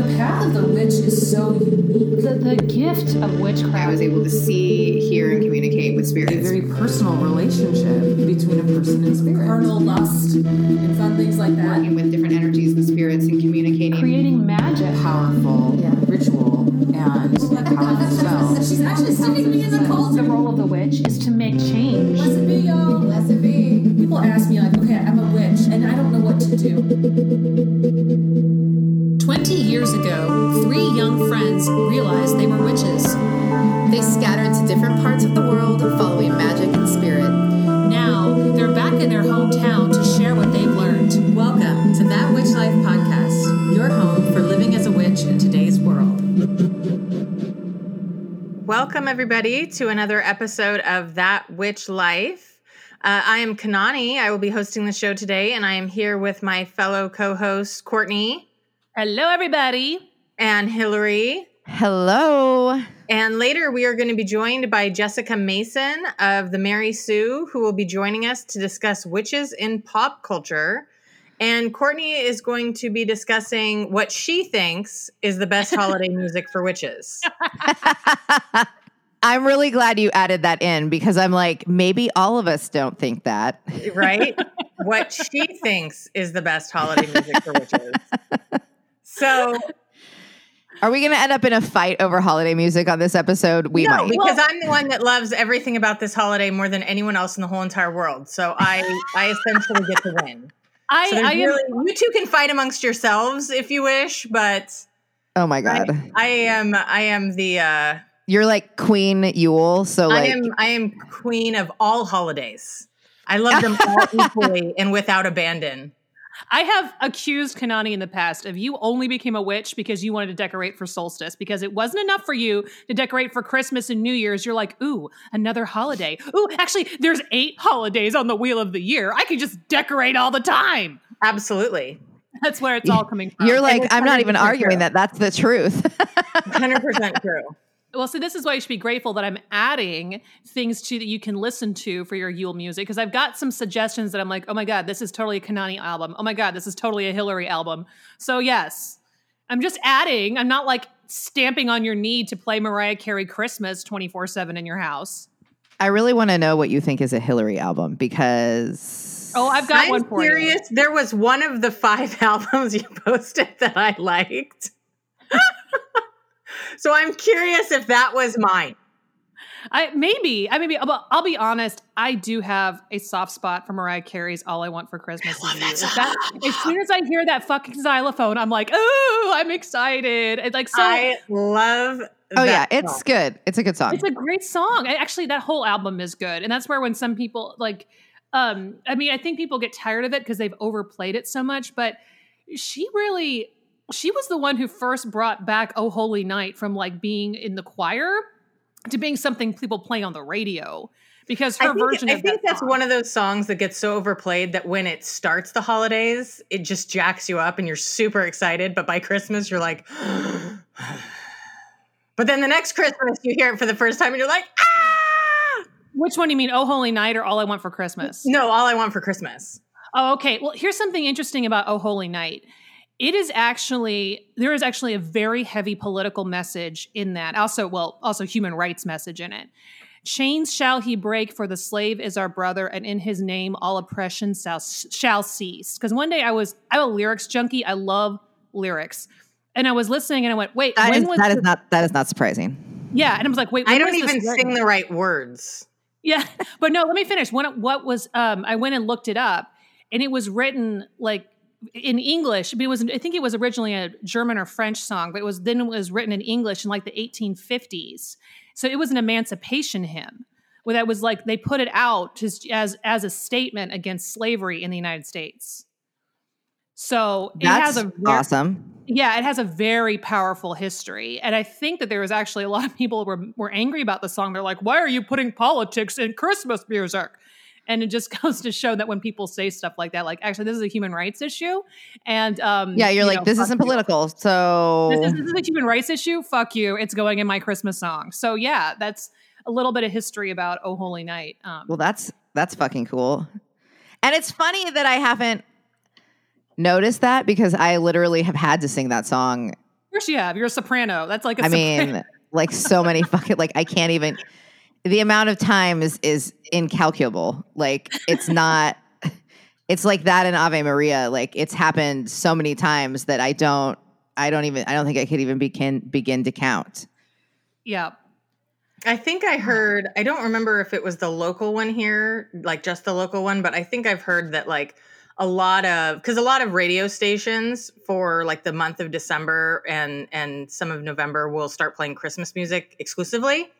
The path of the witch is so unique. The, the gift of witchcraft. I was able to see, hear, and communicate with spirits. a very personal relationship between a person and spirit. Carnal lust and fun things like that. Working with different energies and spirits and communicating. creating magic. Powerful Yeah. ritual and powerful spell. She's actually sticking me in the The role of the witch is to make change. Years ago, three young friends realized they were witches. They scattered to different parts of the world, following magic and spirit. Now, they're back in their hometown to share what they've learned. Welcome to That Witch Life podcast, your home for living as a witch in today's world. Welcome, everybody, to another episode of That Witch Life. Uh, I am Kanani. I will be hosting the show today, and I am here with my fellow co host, Courtney Hello, everybody. and Hillary. Hello. And later, we are going to be joined by Jessica Mason of the Mary Sue, who will be joining us to discuss witches in pop culture. And Courtney is going to be discussing what she thinks is the best holiday music for witches. I'm really glad you added that in because I'm like, maybe all of us don't think that. right? what she thinks is the best holiday music for witches. So, Are we going to end up in a fight over holiday music on this episode? We no, might. because I'm the one that loves everything about this holiday more than anyone else in the whole entire world. So I, I essentially get to win. I, So there's I am you two can fight amongst yourselves if you wish, but oh my God. I am, I am the, uh, You're like Queen Yule. So, I like, am, I am queen of all holidays. I love them all equally and without abandon. I have accused Kanani in the past of you only became a witch because you wanted to decorate for solstice because it wasn't enough for you to decorate for Christmas and New Year's. You're like, ooh, another holiday. Ooh, actually, there's eight holidays on the wheel of the year. I could just decorate all the time. Absolutely. That's where it's all coming from. you're like, I'm not even arguing true. that. That's the truth. 100% true. Well, so this is why you should be grateful that I'm adding things to that you can listen to for your Yule music because I've got some suggestions that I'm like, oh my god, this is totally a Kanani album. Oh my god, this is totally a Hillary album. So yes, I'm just adding. I'm not like stamping on your need to play Mariah Carey Christmas 24 seven in your house. I really want to know what you think is a Hillary album because. Oh, I've got I'm one for curious. There was one of the five albums you posted that I liked. So I'm curious if that was mine. I maybe I maybe but I'll be honest. I do have a soft spot for Mariah Carey's "All I Want for Christmas Is You." If that- as soon as I hear that fucking xylophone, I'm like, oh, I'm excited. It's like so. I love. Oh, yeah. that It's song. good. It's a good song. It's a great song. I- Actually, that whole album is good. And that's where when some people like um I mean, I think people get tired of it because they've overplayed it so much, but she really she was the one who first brought back Oh Holy Night from like being in the choir to being something people play on the radio. Because her I think, version I think that that's song- one of those songs that gets so overplayed that when it starts the holidays, it just jacks you up and you're super excited. But by Christmas, you're like, but then the next Christmas, you hear it for the first time and you're like, ah! Which one do you mean? Oh Holy Night or All I Want for Christmas? No, all I want for Christmas. Oh, okay. Well, here's something interesting about Oh Holy Night. It is actually there is actually a very heavy political message in that. Also, well, also human rights message in it. Chains shall he break, for the slave is our brother, and in his name all oppression shall, shall cease. Because one day I was I'm a lyrics junkie. I love lyrics, and I was listening and I went, wait, That when is, was that is the- not that is not surprising. yeah, and I was like, wait, I don't was this even written? sing the right words. Yeah, but no, let me finish. When what was um I went and looked it up and it was written like in English, but it was I think it was originally a German or French song, but it was then it was written in English in like the 1850s. So it was an emancipation hymn. Where that was like they put it out just as as a statement against slavery in the United States. So it That's has a awesome. yeah, it has a very powerful history. And I think that there was actually a lot of people were were angry about the song. They're like, why are you putting politics in Christmas music? And it just goes to show that when people say stuff like that, like actually this is a human rights issue. And um Yeah, you're you like, know, this isn't you. political. So This is, this is a human rights issue. Fuck you. It's going in my Christmas song. So yeah, that's a little bit of history about Oh Holy Night. Um, Well, that's that's fucking cool. And it's funny that I haven't noticed that because I literally have had to sing that song course you have. You're a soprano. That's like a I soprano. mean, like so many fucking like I can't even. The amount of time is is incalculable. Like it's not. It's like that in Ave Maria. Like it's happened so many times that I don't. I don't even. I don't think I could even begin begin to count. yeah. I think I heard, I don't remember if it was the local one here, like just the local one, but I think I've heard that like a lot of because a lot of radio stations for like the month of December and and some of November will start playing Christmas music exclusively.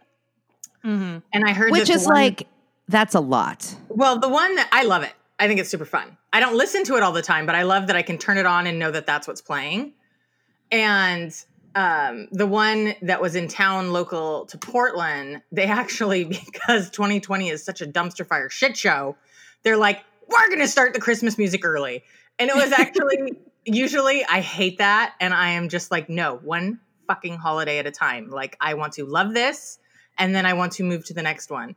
Hmm And I heard Which that is one- like that's a lot. well, the one that I love it. I think it's super fun. I don't listen to it all the time, but I love that I can turn it on and know that that's what's playing. And um, the one that was in town local to Portland, they actually, because 2020 is such a dumpster fire shit show, they're like, we're going to start the Christmas music early. And it was actually, usually I hate that. And I am just like, no, one fucking holiday at a time. Like, I want to love this. And then I want to move to the next one.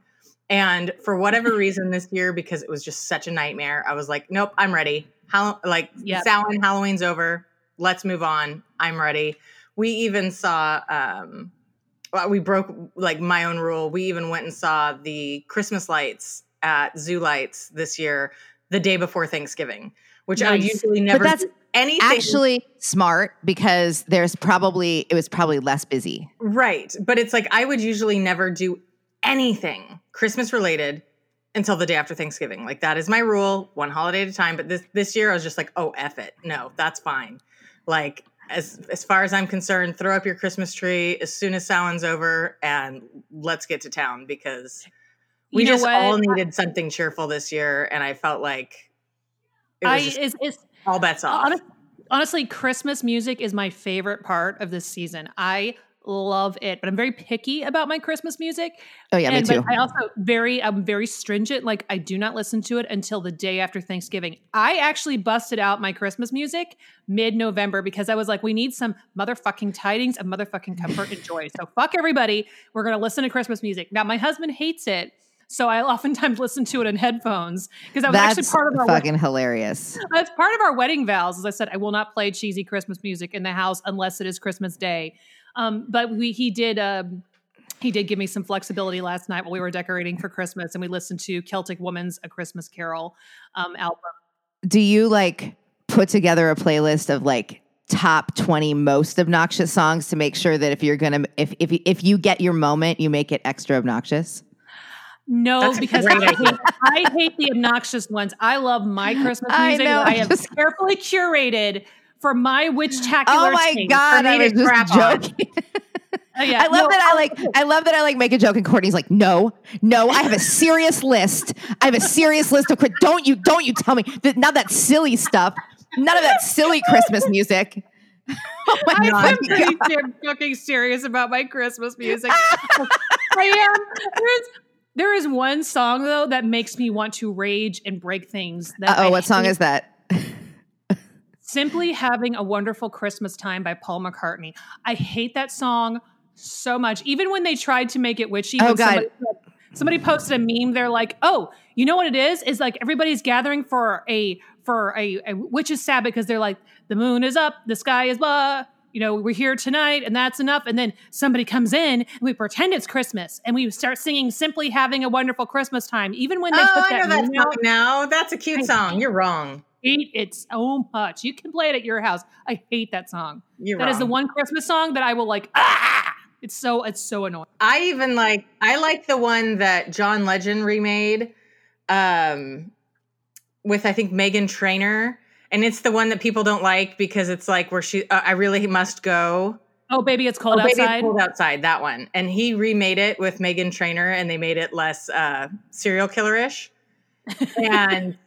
And for whatever reason this year, because it was just such a nightmare, I was like, nope, I'm ready. How like Yep. Samhain, Halloween's over. Let's move on. I'm ready. We even saw um well, we broke like my own rule. We even went and saw the Christmas lights at Zoo Lights this year, the day before Thanksgiving, which I would usually never that's do anything. Actually, smart because there's probably it was probably less busy. Right. But it's like I would usually never do anything Christmas related until the day after Thanksgiving. Like that is my rule, one holiday at a time. But this this year I was just like, oh F it. No, that's fine. Like as as far as I'm concerned, throw up your Christmas tree as soon as Samhain's over and let's get to town because we You know just what? all needed something cheerful this year and I felt like it I just is is all bets off. honest, honestly, Christmas music is my favorite part of this season. I love it, but I'm very picky about my Christmas music. Oh yeah, and, me too. But I also very I'm very stringent. Like I do not listen to it until the day after Thanksgiving. I actually busted out my Christmas music mid November because I was like, we need some motherfucking tidings of motherfucking comfort and joy. So fuck everybody. We're gonna listen to Christmas music. Now my husband hates it. So I oftentimes listen to it in headphones because that was That's actually part of our fucking hilarious. that's part of our wedding vows. As I said, I will not play cheesy Christmas music in the house unless it is Christmas Day. Um, but we he did um, he did give me some flexibility last night while we were decorating for Christmas, and we listened to Celtic Woman's A Christmas Carol um, album. Do you like put together a playlist of like top 20 most obnoxious songs to make sure that if you're to if if if you get your moment, you make it extra obnoxious? No, That's because I hate, I hate the obnoxious ones. I love my Christmas I music. know, I I have just- carefully curated for my witch-tacular Oh my god, I was just joking. Oh, yeah. I love No, that I like I love that I like make a joke and Courtney's like, "No. No, I have a serious list. I have a serious list of don't you don't you tell me that not that silly stuff. None of that silly Christmas music." Oh my I'm god. pretty damn fucking serious about my Christmas music. I am. There's there is one song though that makes me want to rage and break things. That Oh, what song is that? Simply having a wonderful Christmas time by Paul McCartney. I hate that song so much. Even when they tried to make it witchy. Oh, God. Somebody, somebody posted a meme. They're like, "Oh, you know what it is? Is like everybody's gathering for a for a, a witch's sabbath because they're like the moon is up, the sky is blah." You know, we're here tonight and that's enough. And then somebody comes in and we pretend it's Christmas and we start singing Simply Having a Wonderful Christmas Time. Even when they oh, put I know that that song now. That's a cute I song. You're wrong. hate it so much. You can play it at your house. I hate that song. You're That wrong. is the one Christmas song that I will like. Ah, it's so it's so annoying. I even like I like the one that John Legend remade um with I think Meghan Trainor and it's the one that people don't like because it's like where she uh, I really must go. Oh, baby, it's cold oh, baby, outside. it's cold outside that one. And he remade it with Meghan Trainor and they made it less uh serial killerish. and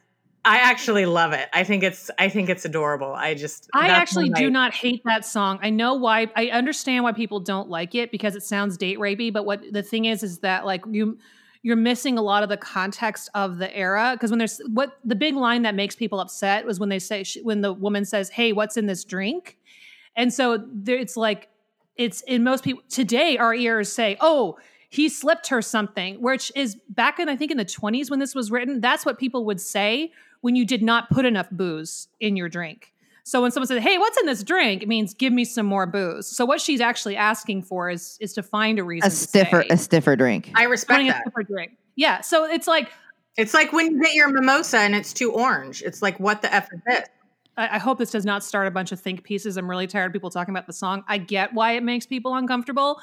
I actually love it. I think it's I think it's adorable. I just I actually do I- not hate that song. I know why. I understand why people don't like it because it sounds date rapey. But what the thing is, is that like you, you're missing a lot of the context of the era. Because when there's what the big line that makes people upset was when they say she, when the woman says, "Hey, what's in this drink?" And so there, it's like it's in most people today. Our ears say, "Oh." He slipped her something, which is back in I think in the 20s when this was written. That's what people would say when you did not put enough booze in your drink. So when someone says, "Hey, what's in this drink?" it means give me some more booze. So what she's actually asking for is is to find a reason A to stiffer, stay. a stiffer drink. I respect Wanting a stiffer drink. Yeah. So it's like It's like when you get your mimosa and it's too orange. It's like, what the F is this? I, I hope this does not start a bunch of think pieces. I'm really tired of people talking about the song. I get why it makes people uncomfortable.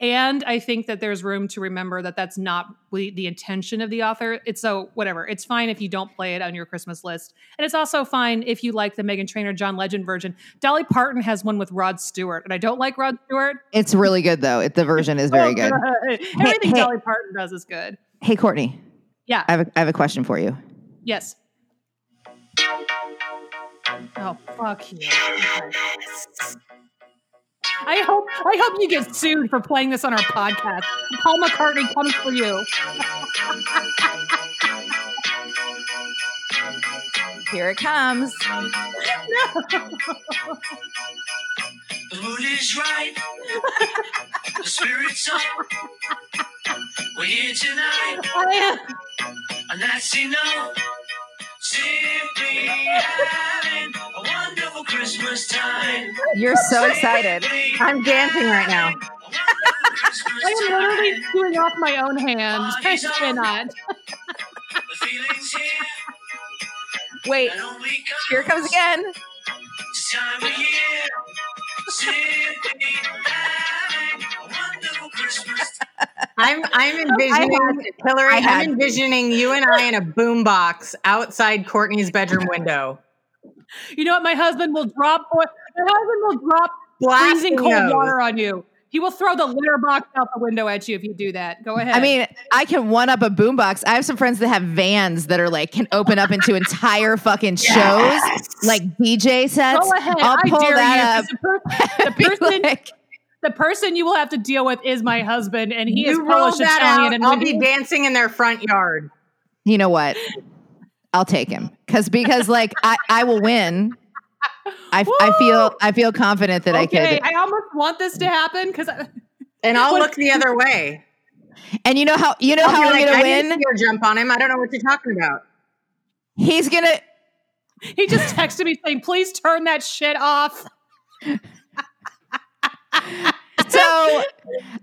And I think that there's room to remember that that's not the, intention of the author. It's so whatever. It's fine if you don't play it on your Christmas list. And it's also fine if you like the Meghan Trainor, John Legend version. Dolly Parton has one with Rod Stewart, and I don't like Rod Stewart. It's really good though. It, the version is very good. Everything hey. Dolly Parton does is good. Hey, Courtney, Yeah. I have a, I have a question for you. Yes. Oh, fuck you. Okay. I hope I hope you get sued for playing this on our podcast. Paul McCartney comes for you. Here it comes. The mood is right. the spirit's up. We're here tonight, I am. and that's enough. Simply having You're so excited. I'm dancing right now. I am literally chewing off my own hand. I cannot. The feeling's here. Wait, here it comes again. This time of year. Simply having a wonderful Christmas I'm I'm envisioning Hillary. I'm envisioning you and I in a boombox outside Courtney's bedroom window, You know what? My husband will drop. My husband will drop freezing blasting cold those. water on you. He will throw the litter box out the window at you if you do that. Go ahead. I mean, I can one up a boombox. I have some friends that have vans that are like can open up into entire fucking shows, like DJ sets. go ahead. I'll I pull dare that you. 'cause up. The, per- the person, like- the person you will have to deal with is my husband, and he is You roll Polish that Italian. out. And I'll be dancing in their front yard. you know what? I'll take him because because like I I will win. I, I feel I feel confident that okay, I could. I almost want this to happen because And I'll look the other way. And you know how you know I'll how I'm like, gonna I didn't win. see her jump on him. I don't know what you're talking about. He's gonna. he just texted me saying, "Please turn that shit off." so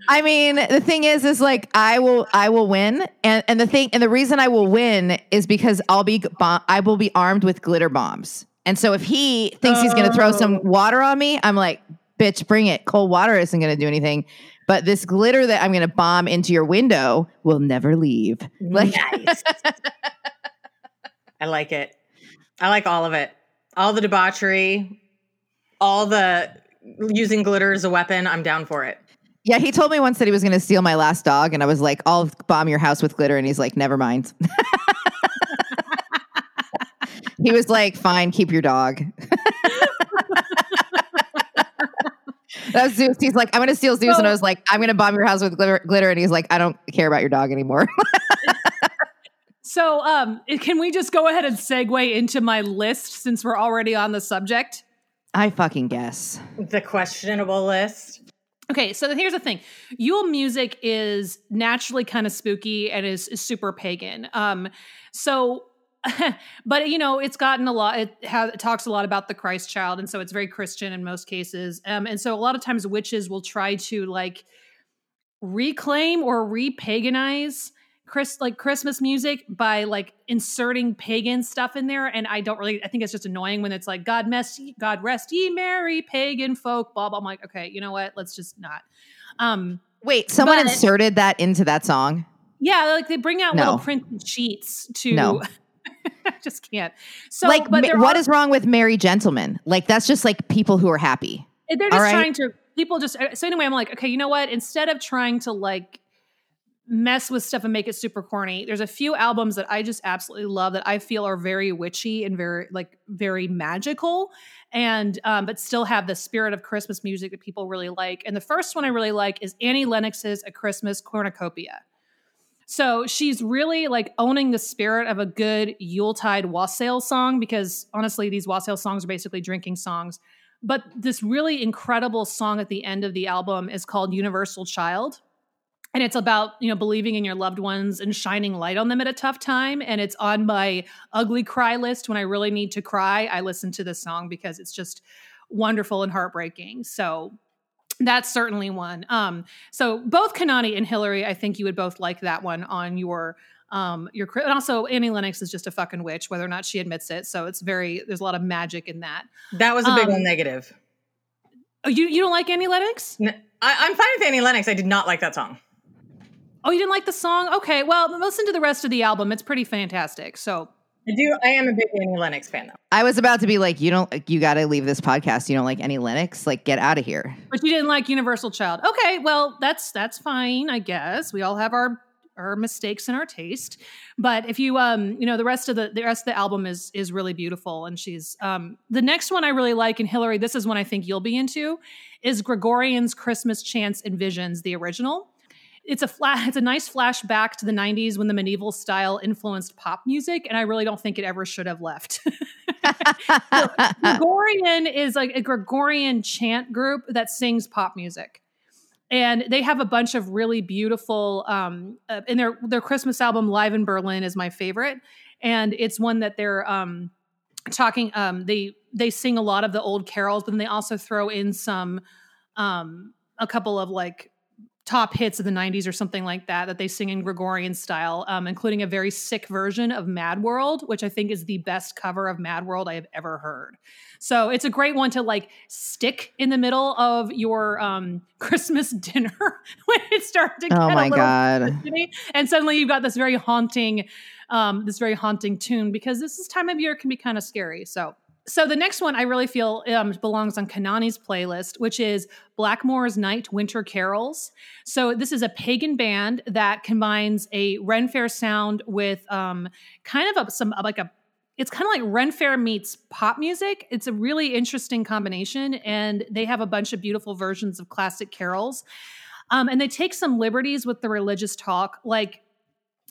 i mean the thing is is like i will i will win and and the thing and the reason i will win is because i'll be i will be armed with glitter bombs and so if he thinks he's going to throw some oh. water on me i'm like bitch bring it cold water isn't going to do anything but this glitter that i'm going to bomb into your window will never leave like Nice. I like it. I like all of it. All the debauchery, all the using glitter as a weapon. I'm down for it. yeah he told me once that he was going to steal my last dog and i was like i'll bomb your house with glitter and he's like never mind he was like fine keep your dog that was zeus he's like i'm going to steal zeus and i was like i'm going to bomb your house with glitter, glitter and he's like i don't care about your dog anymore So, um, can we just go ahead and segue into my list since we're already on the subject? I fucking guess The questionable list. Okay, so here's the thing. Yule music is naturally kind of spooky and is, is super pagan. Um, so, but you know, it's gotten a lot. It, has, it talks a lot about the Christ child, and so it's very Christian in most cases. Um, and so a lot of times witches will try to like reclaim or repaganize Chris like Christmas music by like inserting pagan stuff in there. And I don't really I think it's just annoying when it's like God mess God rest ye merry pagan folk, blah blah. I'm like, okay, you know what? Let's just not. Um wait someone But- inserted that into that song yeah, like they bring out No. little printed sheets to No. I just can't. So like but ma- what are- is wrong with merry gentlemen like that's just like people who are happy they're just right? trying to people just so anyway, I'm like, okay, you know what? Instead of trying to like mess with stuff and make it super corny. There's a few albums that I just absolutely love that I feel are very witchy and very like very magical and um, but still have the spirit of Christmas music that people really like. And the first one I really like is Annie Lennox's A Christmas Cornucopia. So she's really like owning the spirit of a good Yuletide wassail song because honestly, these wassail songs are basically drinking songs. But this really incredible song at the end of the album is called Universal Child. And it's about you know believing in your loved ones and shining light on them at a tough time. And it's on my ugly cry list. When i really need to cry i listen to this song because it's just wonderful and heartbreaking. So that's certainly one. Um so both kanani and hillary i think you would both like that one on your um your and also annie lennox is just a fucking witch whether or not she admits it. So it's very there's a lot of magic in that. That was a big Um, one negative. oh you you don't like annie lennox? I'm fine with Annie Lennox. I did not like that song. Oh you didn't like the song okay well listen to the rest of the album it's pretty fantastic so I do. I am a big Annie Lennox fan, though. I was about to be like, you don't, you got to leave this podcast. You don't like Annie Lennox? Like, get out of here. But you didn't like Universal Child. Okay, well, that's that's fine, I guess. We all have our our mistakes and our taste. But if you um, you know, the rest of the the rest of the album is is really beautiful and she's um the next one I really like and Hillary, this is one I think you'll be into is Gregorian's Christmas Chants and Visions, the original. It's a fla- it's a nice flashback to the 90s when the medieval style influenced pop music and I really don't think it ever should have left. Gregorian is like a Gregorian chant group that sings pop music. And they have a bunch of really beautiful um uh, in their their Christmas album Live in Berlin is my favorite and it's one that they're um talking um they they sing a lot of the old carols but then they also throw in some um a couple of like top hits of the 90s or something like that that they sing in Gregorian style, um, including a very sick version of Mad World, which I think is the best cover of Mad World I have ever heard. So it's a great one to like stick in the middle of your um, Christmas dinner when it starts to get Oh a my little God. And suddenly you've got this very haunting, um, this very haunting tune because this is time of year can be kind of scary. So so the next one I really feel um, belongs on Kanani's playlist, which is Blackmore's Night Winter Carols. So this is a pagan band that combines a Ren Fair sound with um, kind of a, some like a it's kind of like Ren Fair meets pop music. It's a really interesting combination, and they have a bunch of beautiful versions of classic carols. Um, and they take some liberties with the religious talk, like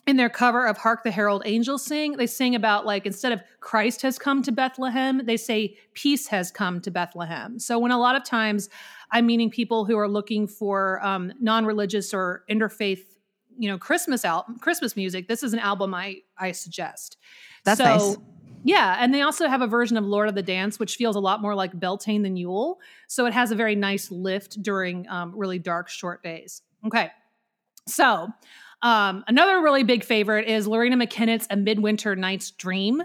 in their cover of Hark the Herald Angels Sing, they sing about like instead of Christ has come to Bethlehem, they say peace has come to Bethlehem. So when a lot of times I'm meeting people who are looking for um, non-religious or interfaith, you know, Christmas al- Christmas music, this is an album I I suggest. That's so, nice. Yeah, and they also have a version of Lord of the Dance, which feels a lot more like Beltane than Yule. So it has a very nice lift during um, really dark, short days. Okay, so um, another really big favorite is Loreena McKennitt's A Midwinter Night's Dream.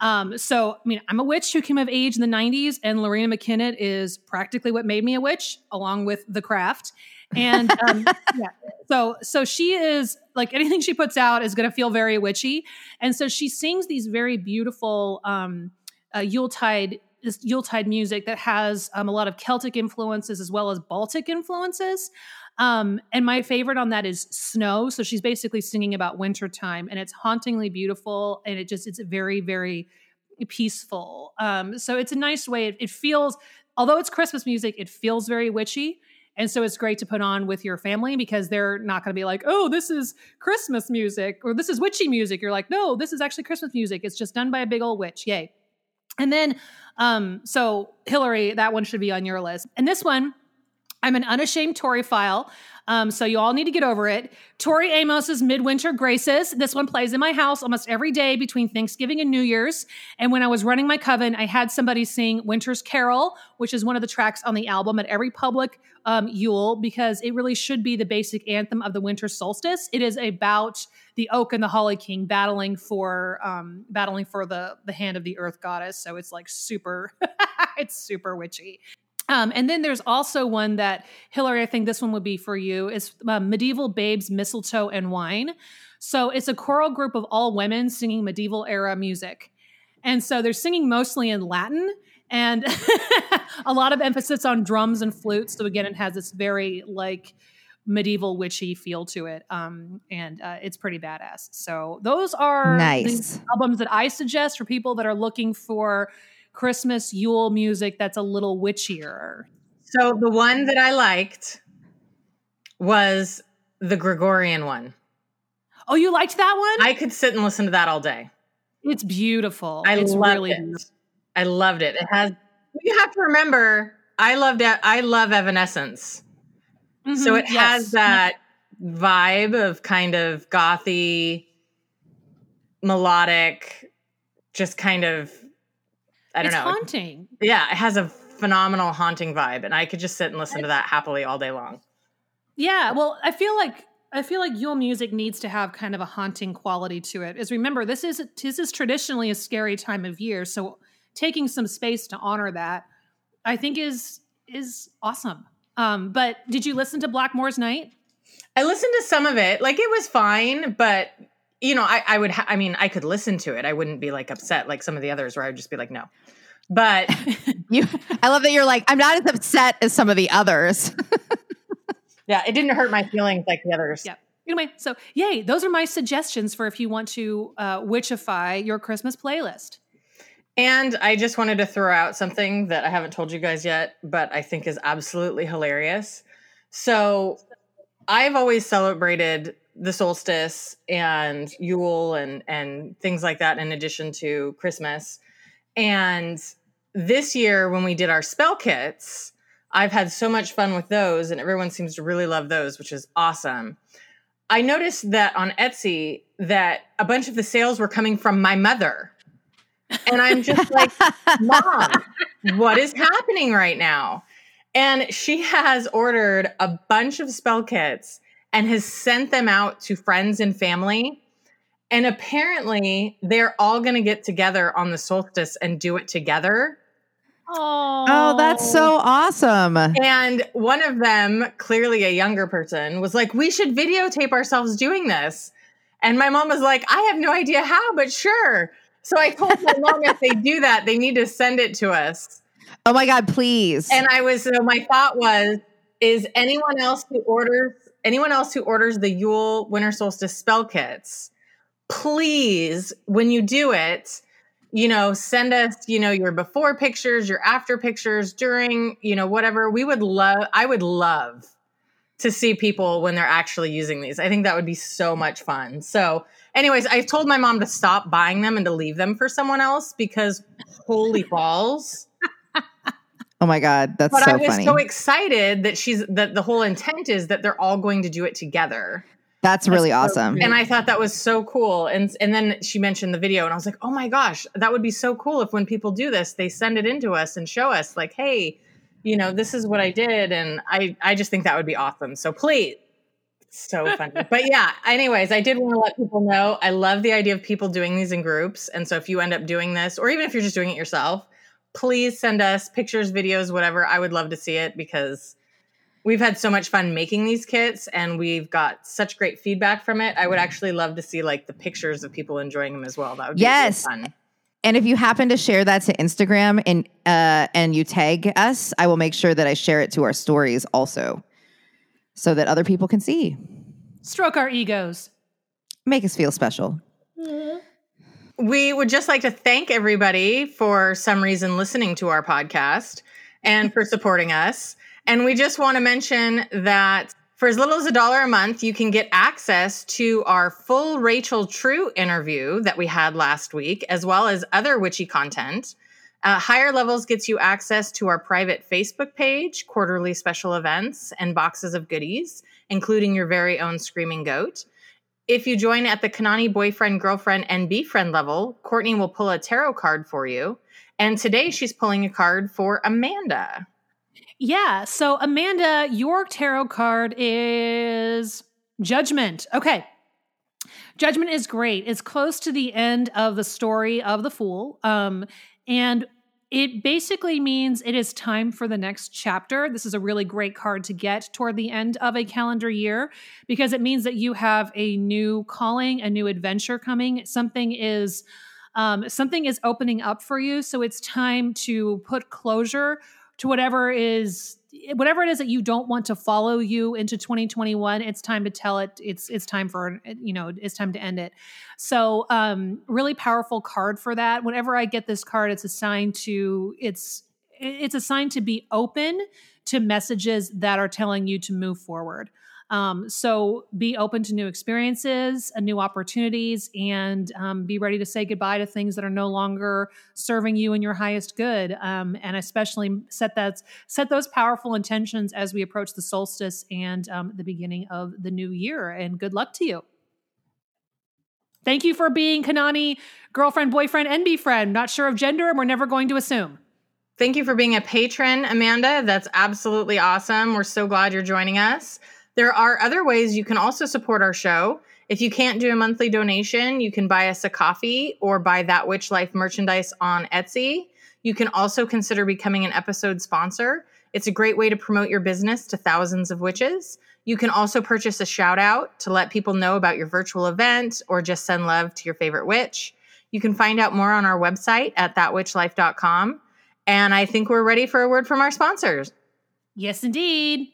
Um, so, I mean, I'm a witch who came of age in the 90s, and Loreena McKennitt is practically what made me a witch, along with The Craft. And um, yeah, so so she is like anything she puts out is going to feel very witchy, and so she sings these very beautiful um, uh, Yuletide this Yuletide music that has um, a lot of Celtic influences as well as Baltic influences. Um, and my favorite on that is Snow. So she's basically singing about wintertime and it's hauntingly beautiful and it just, it's very, very peaceful. Um, so it's a nice way. It, it feels, although it's Christmas music, it feels very witchy. And so it's great to put on with your family because they're not going to be like, oh, this is Christmas music or this is witchy music. You're like, no, this is actually Christmas music. It's just done by a big old witch. Yay. And then, um, so Hillary, that one should be on your list. And this one, I'm an unashamed Toriphile. Um, so you all need to get over it. Tori Amos's Midwinter Graces. This one plays in my house almost every day between Thanksgiving and New Year's. And when I was running my coven, I had somebody sing Winter's Carol, which is one of the tracks on the album at every public um, Yule, because it really should be the basic anthem of the winter solstice. It is about the oak and the holly king battling for um, battling for the the hand of the earth goddess. So it's like super, it's super witchy. Um, and then there's also one that Hillary, I think this one would be for you. Is uh, Mediaeval Baebes, Mistletoe, and Wine. So it's a choral group of all women singing medieval era music, and so they're singing mostly in Latin and a lot of emphasis on drums and flutes. So again, it has this very like medieval witchy feel to it, um, and uh, it's pretty badass. So those are Nice. albums that I suggest for people that are looking for Christmas Yule music that's a little witchier. So the one that I liked was the Gregorian one. Oh, you liked that one? I could sit and listen to that all day. it's beautiful. I it's loved really it. beautiful. I loved it. It has. You have to remember, I loved. I love Evanescence. So Mhm, it yes. has that vibe of kind of gothy, melodic, just kind of I don't it's know. haunting. Yeah, it has a phenomenal haunting vibe, and I could just sit and listen to that happily all day long. Yeah, well, I feel like I feel like Yule music needs to have kind of a haunting quality to it. Is remember this is this is traditionally a scary time of year, so taking some space to honor that, I think is is awesome. Um, but did you listen to Blackmore's Night? I listened to some of it, like it was fine, but you know, I, I would, ha- I mean, I could listen to it. I wouldn't be like upset like some of the others, where I would just be like, no. But You, I love that you're like, I'm not as upset as some of the others. yeah, it didn't hurt my feelings like the others. Yeah. Anyway, so yay, those are my suggestions for if you want to uh, witchify your Christmas playlist. And I just wanted to throw out something that I haven't told you guys yet, but I think is absolutely hilarious. So I've always celebrated the solstice and Yule and and things like that in addition to Christmas. And this year when we did our spell kits, I've had so much fun with those and everyone seems to really love those, which is awesome. I noticed that on Etsy that a bunch of the sales were coming from my mother. And I'm just like, Mom, what is happening right now? And she has ordered a bunch of spell kits and has sent them out to friends and family. And apparently, they're all going to get together on the solstice and do it together. Oh, oh, that's so awesome. And one of them, clearly a younger person, was like, We should videotape ourselves doing this. And my mom was like, I have no idea how, but sure. So I told my mom if they do that, they need to send it to us. Oh my God, please. And I was, so my thought was, is anyone else who orders, anyone else who orders the Yule Winter Solstice spell kits, please, when you do it, you know, send us, you know, your before pictures, your after pictures, during, you know, whatever. We would love, I would love to see people when they're actually using these. I think that would be so much fun. So, anyways, I told my mom to stop buying them and to leave them for someone else because holy balls. Oh my God, that's so funny. But so I was funny. so excited that she's that the whole intent is that they're all going to do it together. that's really awesome. And I thought that was so cool. And and then she mentioned the video and I was like, "Oh my gosh, that would be so cool if when people do this, they send it into us and show us like, "Hey, you know, this is what I did." And I I just think that would be awesome. So please so funny. but yeah, anyways, I did want to let people know I love the idea of people doing these in groups. And so if you end up doing this or even if you're just doing it yourself, please send us pictures, videos, whatever. I would love to see it because we've had so much fun making these kits and we've got such great feedback from it. I would actually love to see like the pictures of people enjoying them as well. That would be really Yes. fun. And if you happen to share that to Instagram and uh, and you tag us, I will make sure that I share it to our stories also, so that other people can see. Stroke our egos. Make us feel special. We would just like to thank everybody for some reason listening to our podcast and for supporting us. And we just want to mention that for as little as a dollar a month, you can get access to our full Rachel True interview that we had last week, as well as other witchy content. Uh, higher levels gets you access to our private Facebook page, quarterly special events, and boxes of goodies, including your very own Screaming Goat. If you join at the Kanani boyfriend, girlfriend, and befriend level, Courtney will pull a tarot card for you. And today she's pulling a card for Amanda. Yeah. So, Amanda, your tarot card is Judgment. Okay. Judgment is great. It's close to the end of the story of the Fool. Um, and it basically means it is time for the next chapter. This is a really great card to get toward the end of a calendar year because it means that you have a new calling, a new adventure coming. Something is um, something is opening up for you. So it's time to put closure to whatever is Eh, whatever it is that you don't want to follow you into 2021 it's time to tell it. It's it's time for eh, you know it's time to end it. So um really powerful card for that. Whenever i get this card it's assigned to it's eh, it's assigned to be open to messages that are telling you to move forward Um, so be open to new experiences and new opportunities and um, be ready to say goodbye to things that are no longer serving you and your highest good. Um, and especially set that set those powerful intentions as we approach the solstice and um, the beginning of the new year. And good luck to you. Thank you for being Kanani girlfriend, boyfriend, and be friend. Not sure of gender, and we're never going to assume. Thank you for being a patron, Amanda. That's absolutely awesome. We're so glad you're joining us. There are other ways you can also support our show. If you can't do a monthly donation, you can buy us a coffee or buy That Witch Life merchandise on Etsy. You can also consider becoming an episode sponsor. It's a great way to promote your business to thousands of witches. You can also purchase a shout out to let people know about your virtual event or just send love to your favorite witch. You can find out more on our website at thatwitchlife.com. And I think we're ready for a word from our sponsors. Yes, indeed.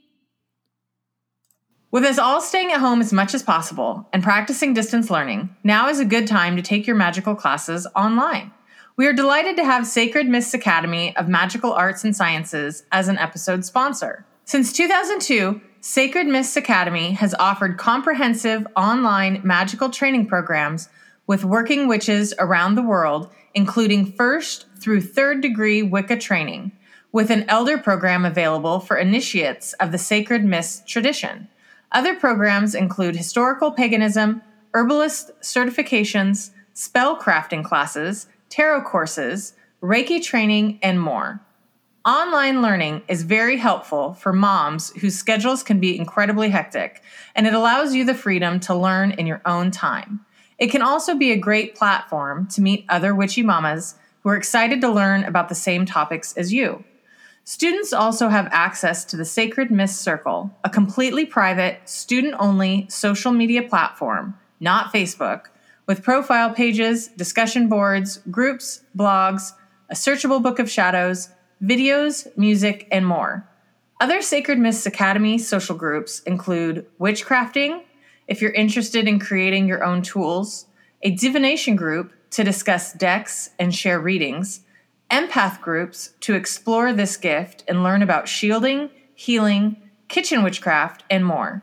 With us all staying at home as much as possible and practicing distance learning, now is a good time to take your magical classes online. We are delighted to have Sacred Mists Academy of Magical Arts and Sciences as an episode sponsor. Since 2002, Sacred Mists Academy has offered comprehensive online magical training programs with working witches around the world, including first through third degree Wicca training, with an elder program available for initiates of the Sacred Mists tradition. Other programs include historical paganism, herbalist certifications, spell crafting classes, tarot courses, Reiki training, and more. Online learning is very helpful for moms whose schedules can be incredibly hectic, and it allows you the freedom to learn in your own time. It can also be a great platform to meet other witchy mamas who are excited to learn about the same topics as you. Students also have access to the Sacred Mist Circle, a completely private, student only social media platform, not Facebook, with profile pages, discussion boards, groups, blogs, a searchable book of shadows, videos, music, and more. Other Sacred Mists Academy social groups include Witchcrafting, if you're interested in creating your own tools, a divination group to discuss decks and share readings, empath groups to explore this gift and learn about shielding, healing, kitchen witchcraft, and more.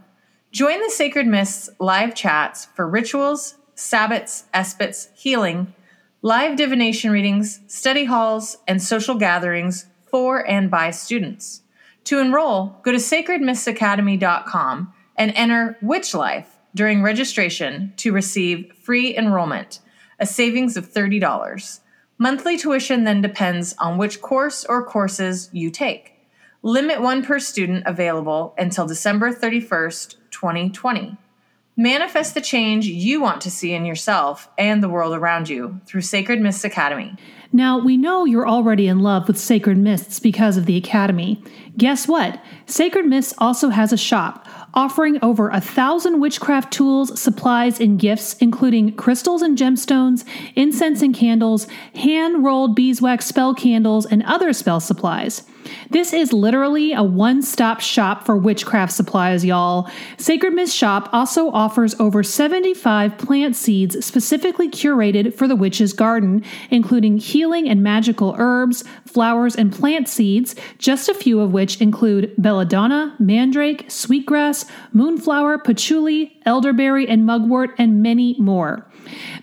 Join the Sacred Mists live chats for rituals, sabbats, esbats, healing, live divination readings, study halls, and social gatherings for and by students. To enroll, go to sacredmistsacademy.com and enter Witch Life during registration to receive free enrollment, a savings of $30. Monthly tuition then depends on which course or courses you take. Limit one per student available until December 31st, 2020. Manifest the change you want to see in yourself and the world around you through Sacred Mists Academy. Now, we know you're already in love with Sacred Mists because of the Academy. Guess what? Sacred Mists also has a shop offering over a thousand witchcraft tools, supplies, and gifts, including crystals and gemstones, incense and candles, hand rolled beeswax spell candles, and other spell supplies. This is literally a one stop shop for witchcraft supplies, y'all. Sacred Mist Shop also offers over 75 plant seeds specifically curated for the witch's garden, including healing and magical herbs, flowers, and plant seeds, just a few of which include belladonna, mandrake, sweetgrass, moonflower, patchouli, elderberry, and mugwort, and many more.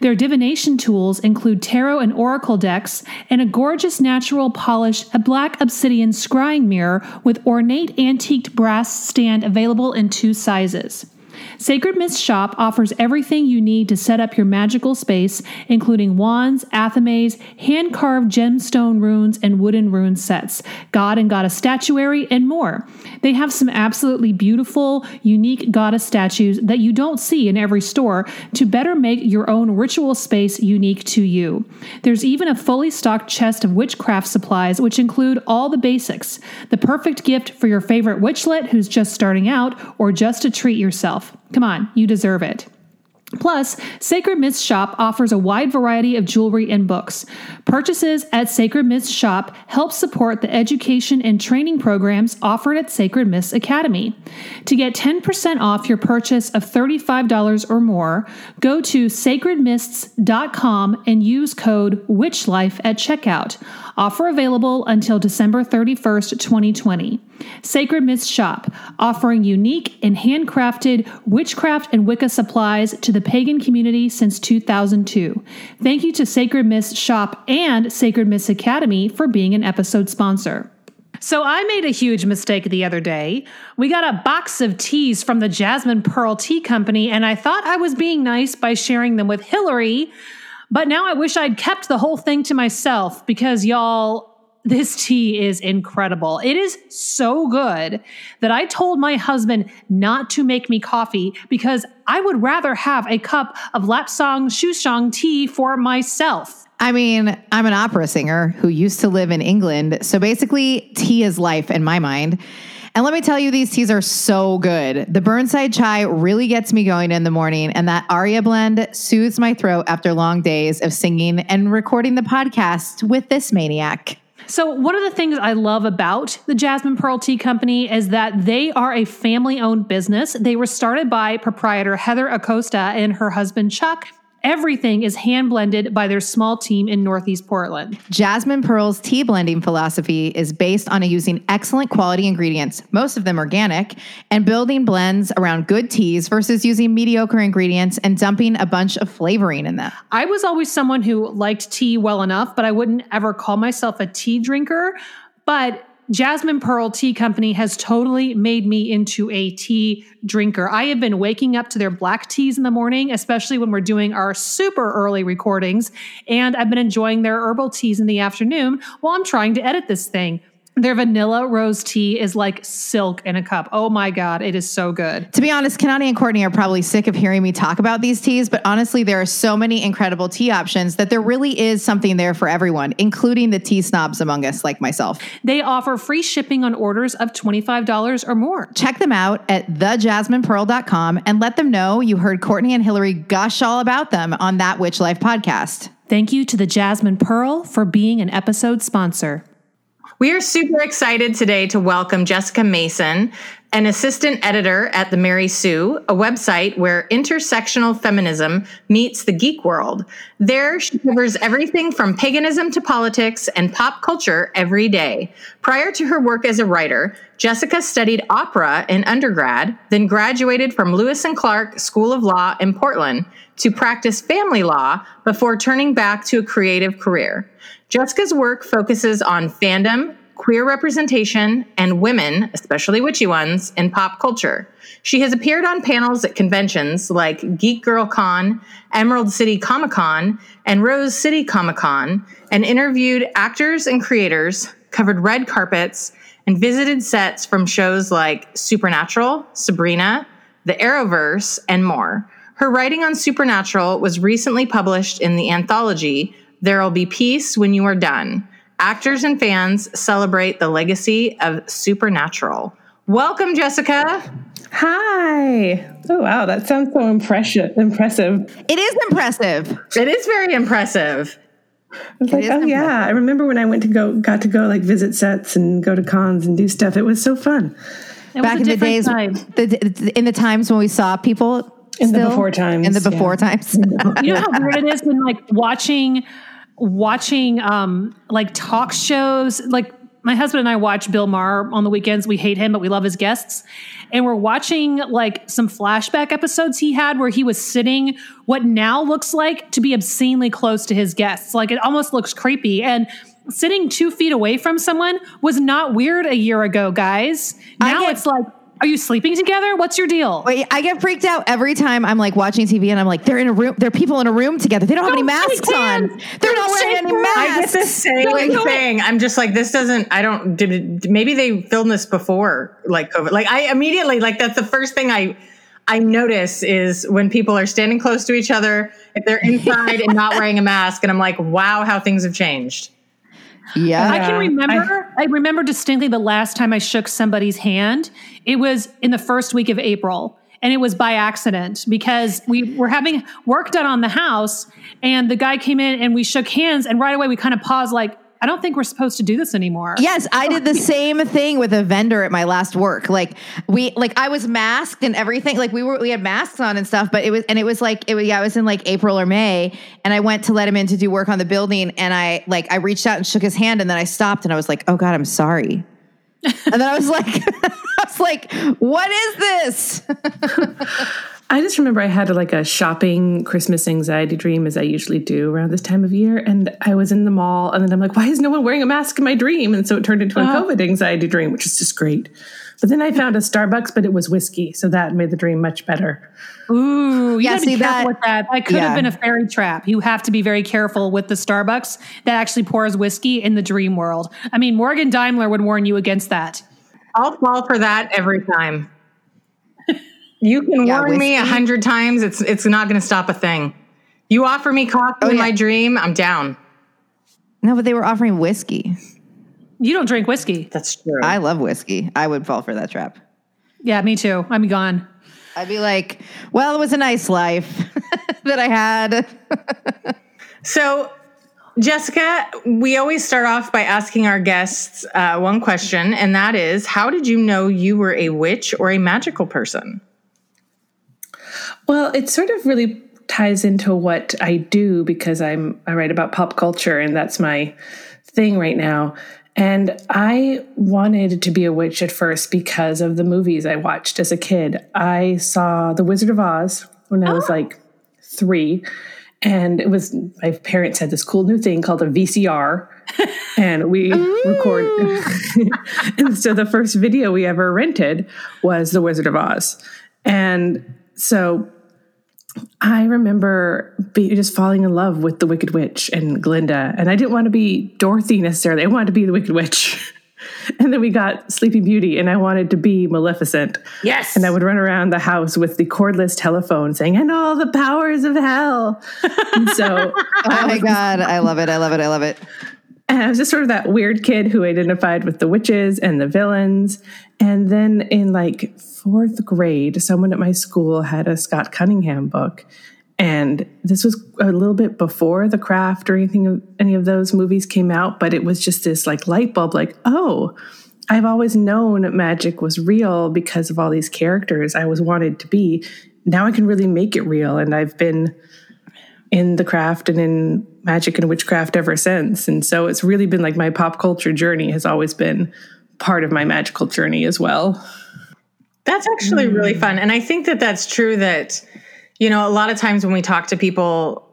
Their divination tools include tarot and oracle decks and a gorgeous natural polish, a black obsidian scrying mirror with ornate antiqued brass stand available in two sizes. Sacred Mist Shop offers everything you need to set up your magical space, including wands, athames, hand carved gemstone runes, and wooden rune sets, god and goddess statuary, and more. They have some absolutely beautiful, unique goddess statues that you don't see in every store to better make your own ritual space unique to you. There's even a fully stocked chest of witchcraft supplies, which include all the basics the perfect gift for your favorite witchlet who's just starting out or just to treat yourself. Come on, you deserve it. Plus, Sacred Mist Shop offers a wide variety of jewelry and books. Purchases at Sacred Mist Shop help support the education and training programs offered at Sacred Mist Academy. To get 10% off your purchase of $35 or more, go to sacredmists.com and use code WITCHLIFE at checkout. Offer available until December 31st, 2020. Sacred Mist Shop, offering unique and handcrafted witchcraft and Wicca supplies to the pagan community since 2002. Thank you to Sacred Mist Shop and Sacred Mist Academy for being an episode sponsor. So I made a huge mistake the other day. We got a box of teas from the Jasmine Pearl Tea Company, and I thought I was being nice by sharing them with Hillary. But now I wish I'd kept the whole thing to myself because y'all, this tea is incredible. It is so good that I told my husband not to make me coffee because I would rather have a cup of Lapsang Souchong tea for myself. I mean, I'm an opera singer who used to live in England. So basically, tea is life in my mind. And let me tell you, these teas are so good. The Burnside chai really gets me going in the morning, and that Aria blend soothes my throat after long days of singing and recording the podcast with this maniac. So, one of the things I love about the Jasmine Pearl Tea Company is that they are a family owned business. They were started by proprietor Heather Acosta and her husband Chuck. Everything is hand blended by their small team in Northeast Portland. Jasmine Pearl's tea blending philosophy is based on using excellent quality ingredients, most of them organic, and building blends around good teas versus using mediocre ingredients and dumping a bunch of flavoring in them. I was always someone who liked tea well enough, but I wouldn't ever call myself a tea drinker. But Jasmine Pearl Tea Company has totally made me into a tea drinker. I have been waking up to their black teas in the morning, especially when we're doing our super early recordings. And I've been enjoying their herbal teas in the afternoon while I'm trying to edit this thing. Their vanilla rose tea is like silk in a cup. Oh my God, it is so good. To be honest, Kanani and Courtney are probably sick of hearing me talk about these teas, but honestly, there are so many incredible tea options that there really is something there for everyone, including the tea snobs among us like myself. They offer free shipping on orders of $25 or more. Check them out at thejasminepearl.com and let them know you heard Courtney and Hillary gush all about them on that Witch Life podcast. Thank you to the Jasmine Pearl for being an episode sponsor. We are super excited today to welcome Jessica Mason, an assistant editor at the Mary Sue, a website where intersectional feminism meets the geek world. There, she covers everything from paganism to politics and pop culture every day. Prior to her work as a writer, Jessica studied opera in undergrad, then graduated from Lewis and Clark School of Law in Portland to practice family law before turning back to a creative career. Jessica's work focuses on fandom, queer representation, and women, especially witchy ones, in pop culture. She has appeared on panels at conventions like Geek Girl Con, Emerald City Comic Con, and Rose City Comic Con, and interviewed actors and creators, covered red carpets, and visited sets from shows like Supernatural, Sabrina, The Arrowverse, and more. Her writing on Supernatural was recently published in the anthology There'll Be Peace When You Are Done. Actors and fans celebrate the legacy of Supernatural. Welcome, Jessica. Hi. Oh wow, that sounds so impressive. Impressive. It is impressive. It is very impressive. I was like, is oh yeah. I remember when I went to go, got to go like visit sets and go to cons and do stuff. It was so fun. It Back in the days, the, in the times when we saw people In the before times, in the yeah. before times. you know how weird it is when like watching watching um like talk shows like my husband and I watch Bill Maher on the weekends. We hate him, but we love his guests. And we're watching like some flashback episodes he had where he was sitting what now looks like to be obscenely close to his guests. Like it almost looks creepy. And sitting two feet away from someone was not weird a year ago, guys. Now get- it's like, are you sleeping together? What's your deal? Wait, I get freaked out every time I'm like watching TV and I'm like, they're in a room, there are people in a room together. They don't have any masks on. They're Don't not wearing any hands. I get masks. the same Don't thing. I'm just like, this doesn't, I don't, did, maybe they filmed this before like COVID. Like I immediately, like that's the first thing I, I notice is when people are standing close to each other, if they're inside and not wearing a mask. And I'm like, wow, how things have changed. Yeah. I can Yeah, remember. I, remember distinctly the last time I shook somebody's hand. It was in the first week of April, and it was by accident because we were having work done on the house, and the guy came in and we shook hands, and right away we kind of paused, like, I don't think we're supposed to do this anymore. Yes, I did the same thing with a vendor at my last work. Like we like I was masked and everything. Like we were we had masks on and stuff, but it was and it was like it was yeah, it was in like April or May and I went to let him in to do work on the building and I like I reached out and shook his hand and then I stopped and I was like, "Oh god, I'm sorry." and then I was like I was like, "What is this?" I just remember I had like a shopping Christmas anxiety dream, as I usually do around this time of year. And I was in the mall, and then I'm like, why is no one wearing a mask in my dream? And so it turned into a Uh-huh. COVID anxiety dream, which is just great. But then I found a Starbucks, but it was whiskey. So that made the dream much better. Ooh, you Yeah, be see, careful that- with that. That could yeah. have been a fairy trap. You have to be very careful with the Starbucks that actually pours whiskey in the dream world. I mean, Morgan Daimler would warn you against that. I'll fall for that every time. You can Yeah, warn me a hundred times. It's it's not going to stop a thing. You offer me coffee Oh, in yeah. my dream, I'm down. no, but they were offering whiskey. You don't drink whiskey. That's true. I love whiskey. I would fall for that trap. Yeah, me too. I'm gone. I'd be like, "Well, it was a nice life that I had." So, Jessica, we always start off by asking our guests uh, one question, and that is How did you know you were a witch or a magical person? Well, it sort of really ties into what I do because I'm I write about pop culture and that's my thing right now. And I wanted to be a witch at first because of the movies I watched as a kid. I saw The Wizard of Oz when I was oh. like 3 and it was my parents had this cool new thing called a VCR and we record and so the first video we ever rented was The Wizard of Oz. And so I remember be, just falling in love with the Wicked Witch and Glinda. And I didn't want to be Dorothy necessarily. I wanted to be the Wicked Witch. and then we got Sleeping Beauty, and I wanted to be Maleficent. Yes. And I would run around the house with the cordless telephone saying, and all the powers of hell. and so Oh my god, I love it. I love it. I love it. and I was just sort of that weird kid who identified with the witches and the villains. And then in like fourth grade, someone at my school had a Scott Cunningham book. And this was a little bit before The Craft or anything of any of those movies came out, but it was just this like light bulb, like, oh, I've always known magic was real because of all these characters I was wanted to be. Now I can really make it real. And I've been in the craft and in magic and witchcraft ever since. And so it's really been like my pop culture journey has always been part of my magical journey as well. That's actually really fun. And I think that that's true that, you know, a lot of times when we talk to people,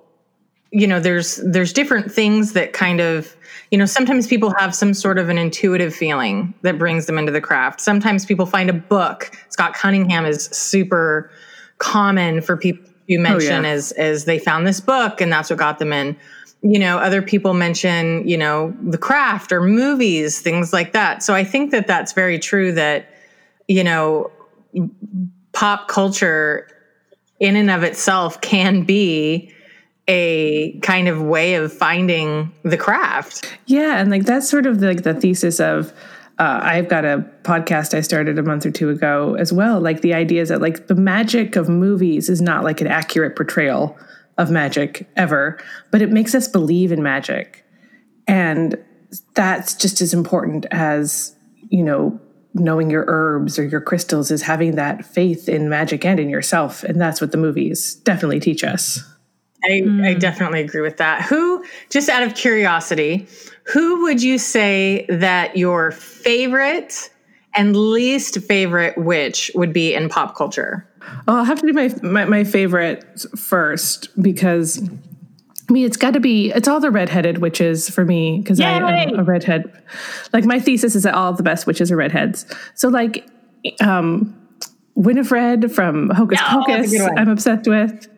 you know, there's there's different things that kind of, you know, sometimes people have some sort of an intuitive feeling that brings them into the craft. Sometimes people find a book. Scott Cunningham is super common for people you oh, mention yeah. as as they found this book and that's what got them in. You know, other people mention, you know, the craft or movies, things like that. So I think that that's very true that, you know, pop culture in and of itself can be a kind of way of finding the craft. Yeah, and like that's sort of like the thesis of uh, I've got a podcast I started a month or two ago as well. Like the idea is that like the magic of movies is not like an accurate portrayal of magic ever, but it makes us believe in magic, and that's just as important as you know knowing your herbs or your crystals is having that faith in magic and in yourself, and that's what the movies definitely teach us. I, I hmm. definitely agree with that. Who, just out of curiosity, who would you say that your favorite and least favorite witch would be in pop culture? Oh, I'll have to do my my, my favorite first because I mean it's got to be it's all the redheaded witches for me because I am a redhead. Like my thesis is that all the best witches are redheads. So like um Winifred from Hocus a Pocus. I'm obsessed with,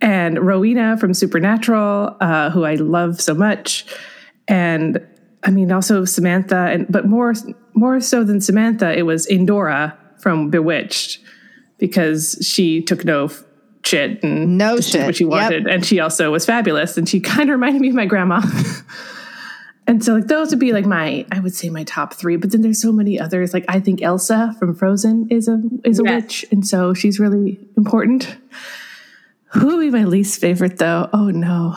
and Rowena from Supernatural, uh, who I love so much, and I mean also Samantha, and but more more so than Samantha, it was Endora from Bewitched because she took no shit and No shit. what she Yep. wanted, and she also was fabulous, and she kind of reminded me of my grandma. And so, like those would be like my, I would say my top three. But then there's so many others. Like I think Elsa from Frozen is a is a Yes. witch, and so she's really important. Who would be my least favorite though? Oh no,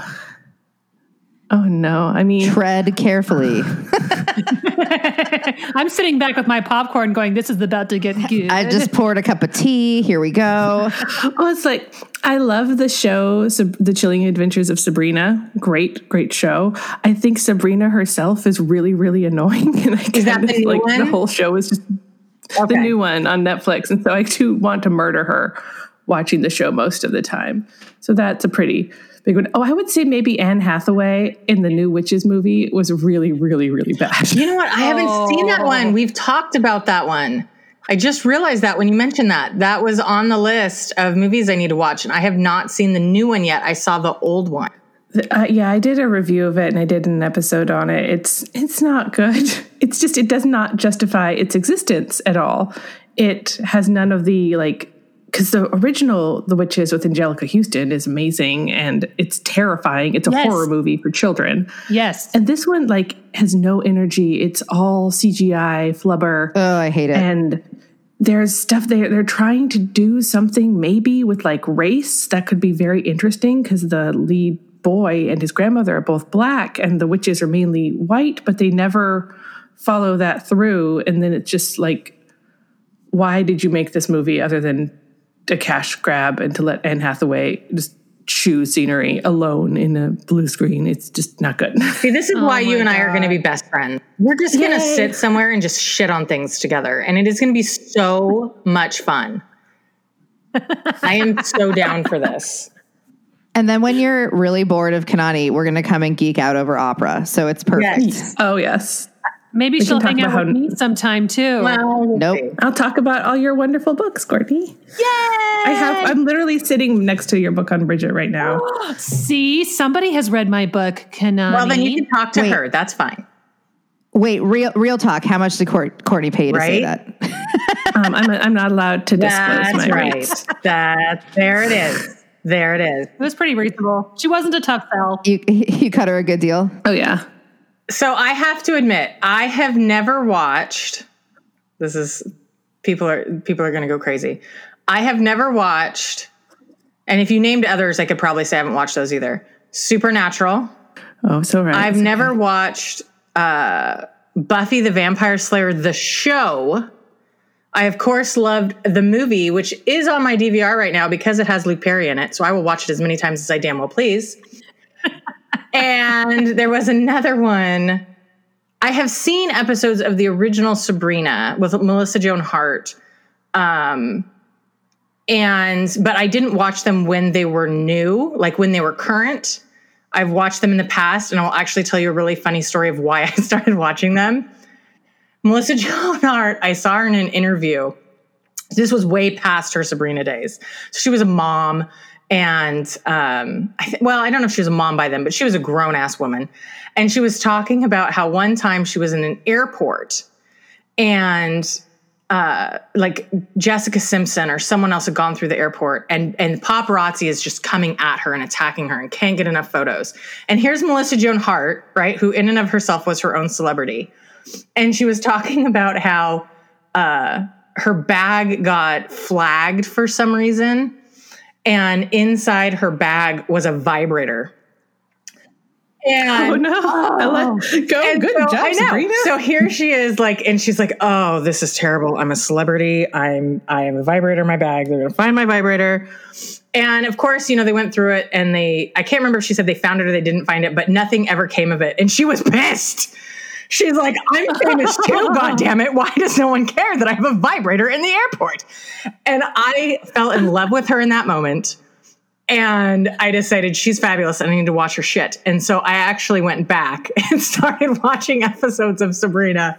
Oh no! I mean, Tread carefully. I'm sitting back with my popcorn going, this is about to get good. I just poured a cup of tea. Here we go. well, it's like I love the show, Sab- The Chilling Adventures of Sabrina. Great, great show. I think Sabrina herself is really, really annoying, and I Is that the of new like the whole show is just the new one on Netflix, and so I do want to murder her watching the show most of the time. So that's a pretty big one. Oh, I would say maybe Anne Hathaway in the new Witches movie was really, really, really bad. You know what? I haven't seen that one. We've talked about that one. I just realized that when you mentioned that, that was on the list of movies I need to watch, and I have not seen the new one yet. I saw the old one. Uh, yeah, I did a review of it and I did an episode on it. It's it's not good. It's just it does not justify its existence at all. It has none of the like because the original The Witches with Anjelica Huston is amazing and it's terrifying. It's a Yes. horror movie for children. yes. And this one like has no energy. It's all CGI flubber Oh, I hate it. and there's stuff they they're trying to do something maybe with like race that could be very interesting because the lead boy and his grandmother are both black and the witches are mainly white but they never follow that through and then it's just like why did you make this movie other than a cash grab and to let Anne Hathaway just chew scenery alone in a blue screen it's just not good See, this is oh why you my and I are going to be best friends. We're just going to sit somewhere and just shit on things together, and it is going to be so much fun. I am so down for this. and then when you're really bored of Kanani, we're going to come and geek out over opera. So it's perfect. Yes. oh yes Maybe We she'll hang out about with how- me sometime too. Well, we'll Nope. I'll talk about all your wonderful books, Courtney. Yay! I have. I'm literally sitting next to your book on Bridget right now. See, somebody has read my book, Kanani. Well, then you can talk to Wait. her. That's fine. Wait, real real talk. How much did Court, Courtney pay to say that? Um, I'm. I'm not allowed to disclose That's my right. rates. That there it is. There it is. it was pretty reasonable. She wasn't a tough sell. You you cut her a good deal. Oh yeah. So I have to admit, I have never watched. This is people are people are going to go crazy. I have never watched, and if you named others, I could probably say I haven't watched those either. Supernatural. Oh, so right. I've never watched uh, Buffy the Vampire Slayer the show. I of course loved the movie, which is on my DVR right now because it has Luke Perry in it. So I will watch it as many times as I damn well please. And there was another one. I have seen episodes of the original Sabrina with Melissa Joan Hart. Um, and but I didn't watch them when they were new, like when they were current. I've watched them in the past, and I'll actually tell you a really funny story of why I started watching them. Melissa Joan Hart, I saw her in an interview. This was way past her Sabrina days. So she was a mom, and um, I th- well, I don't know if she was a mom by then, but she was a grown ass woman, and she was talking about how one time she was in an airport, and uh, like Jessica Simpson or someone else had gone through the airport and and paparazzi is just coming at her and attacking her and can't get enough photos. And here's Melissa Joan Hart, right, who in and of herself was her own celebrity. And she was talking about how uh, her bag got flagged for some reason. And inside her bag was a vibrator. And Oh no! I oh. like, go. and Good so- job. Sabrina. So here she is, like, and she's like, "Oh, this is terrible. I'm a celebrity. I'm I have a vibrator in my bag. They're gonna find my vibrator." And of course, you know, they went through it, and they I can't remember if she said they found it or they didn't find it, but nothing ever came of it, and she was pissed. She's like, I'm famous too, God damn it. Why does no one care that I have a vibrator in the airport? And I fell in love with her in that moment. And I decided she's fabulous and I need to watch her shit. And so I actually went back and started watching episodes of Sabrina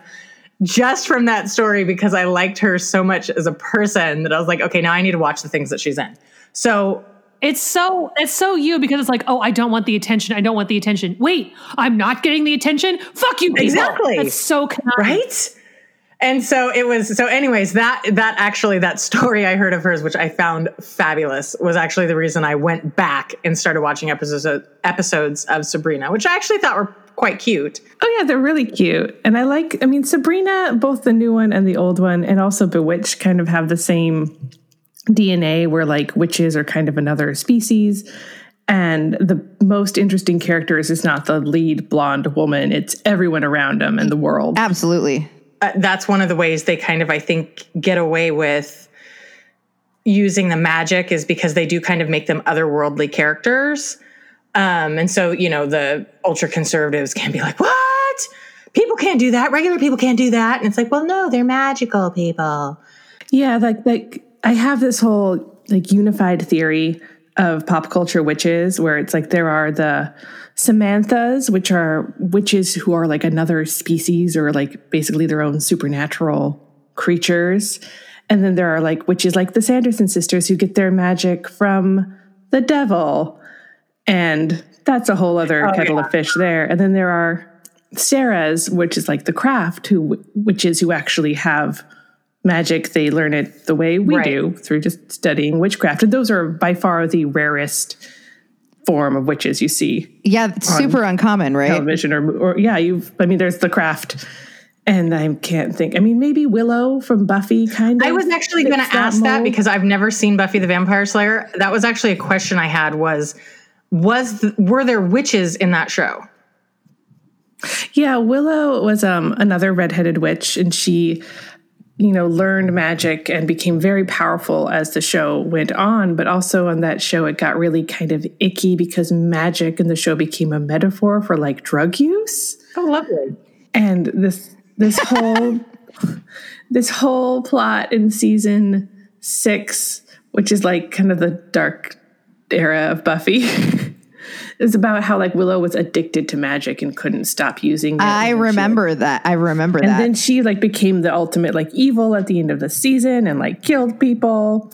just from that story because I liked her so much as a person that I was like, okay, now I need to watch the things that she's in. So It's so it's so you because it's like, oh, I don't want the attention. I don't want the attention. Wait, I'm not getting the attention. Fuck you, people. Exactly. That's so Kanani. right and so it was so anyways that that actually that story i heard of hers which i found fabulous was actually the reason i went back and started watching episodes of, episodes of sabrina which i actually thought were quite cute Oh yeah, they're really cute, and I like. I mean, Sabrina, both the new one and the old one, and also Bewitched, kind of have the same DNA, where like witches are kind of another species, And the most interesting characters is not the lead blonde woman, it's everyone around them in the world. Absolutely. Uh, that's one of the ways they kind of, I think, get away with using the magic is because they do kind of make them otherworldly characters. Um, and so, you know, the ultra conservatives can be like, what? People can't do that. Regular people can't do that. And it's like, well, no, they're magical people. Yeah, like like I have this whole like unified theory of pop culture witches where it's like there are the Samanthas, which are witches who are like another species or like basically their own supernatural creatures. And then there are like witches like the Sanderson sisters who get their magic from the devil. And that's a whole other Oh, kettle yeah. of fish there. And then there are Sarah's, which is like the craft, who witches who actually have magic. They learn it the way we Right. do through just studying witchcraft. And those are by far the rarest form of witches you see Yeah, it's super uncommon, right? television or, or yeah, you've, I mean, there's the craft. And I can't think. I mean, maybe Willow from Buffy kind of. I was actually going to ask that mold. because I've never seen Buffy the Vampire Slayer. That was actually a question I had was, was, th- were there witches in that show? Yeah, Willow was um, another redheaded witch, and she, you know, learned magic and became very powerful as the show went on. But also on that show, it got really kind of icky because magic in the show became a metaphor for like drug use. Oh, lovely. And this this whole this whole plot in season six, which is like kind of the dark era of Buffy. is about how like Willow was addicted to magic and couldn't stop using it. I then she, like, remember that. I remember and that. And then she like became the ultimate like evil at the end of the season and like killed people.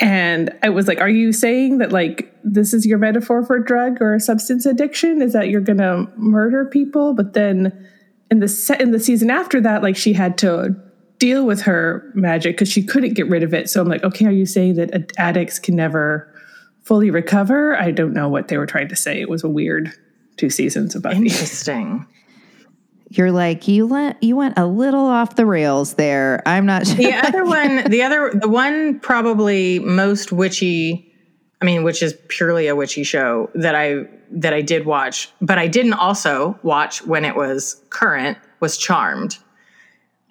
And I was like, are you saying that like this is your metaphor for drug or substance addiction? Is that you're gonna murder people? But then in the se- in the season after that, like she had to deal with her magic because she couldn't get rid of it. So I'm like, okay, are you saying that addicts can never fully recover? I don't know what they were trying to say. It was a weird two seasons of Buffy. Interesting. You're like you went you went a little off the rails there. I'm not sure. the other one, the other, the one probably most witchy, I mean, which is purely a witchy show that I that I did watch, but I didn't also watch when it was current was Charmed.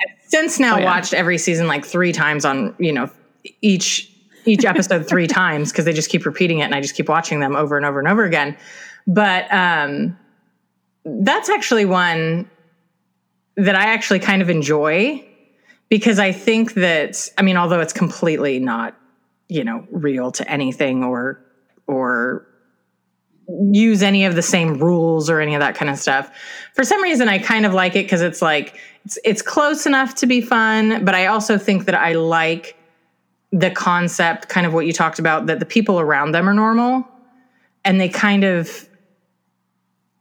I've since now Oh, yeah. watched every season like three times on you know each each episode three times because they just keep repeating it and I just keep watching them over and over and over again. But um, that's actually one that I actually kind of enjoy because I think that I mean, although it's completely not, you know, real to anything or or use any of the same rules or any of that kind of stuff. For some reason I kind of like it because it's like it's it's close enough to be fun, but I also think that I like the concept, kind of what you talked about, that the people around them are normal and they kind of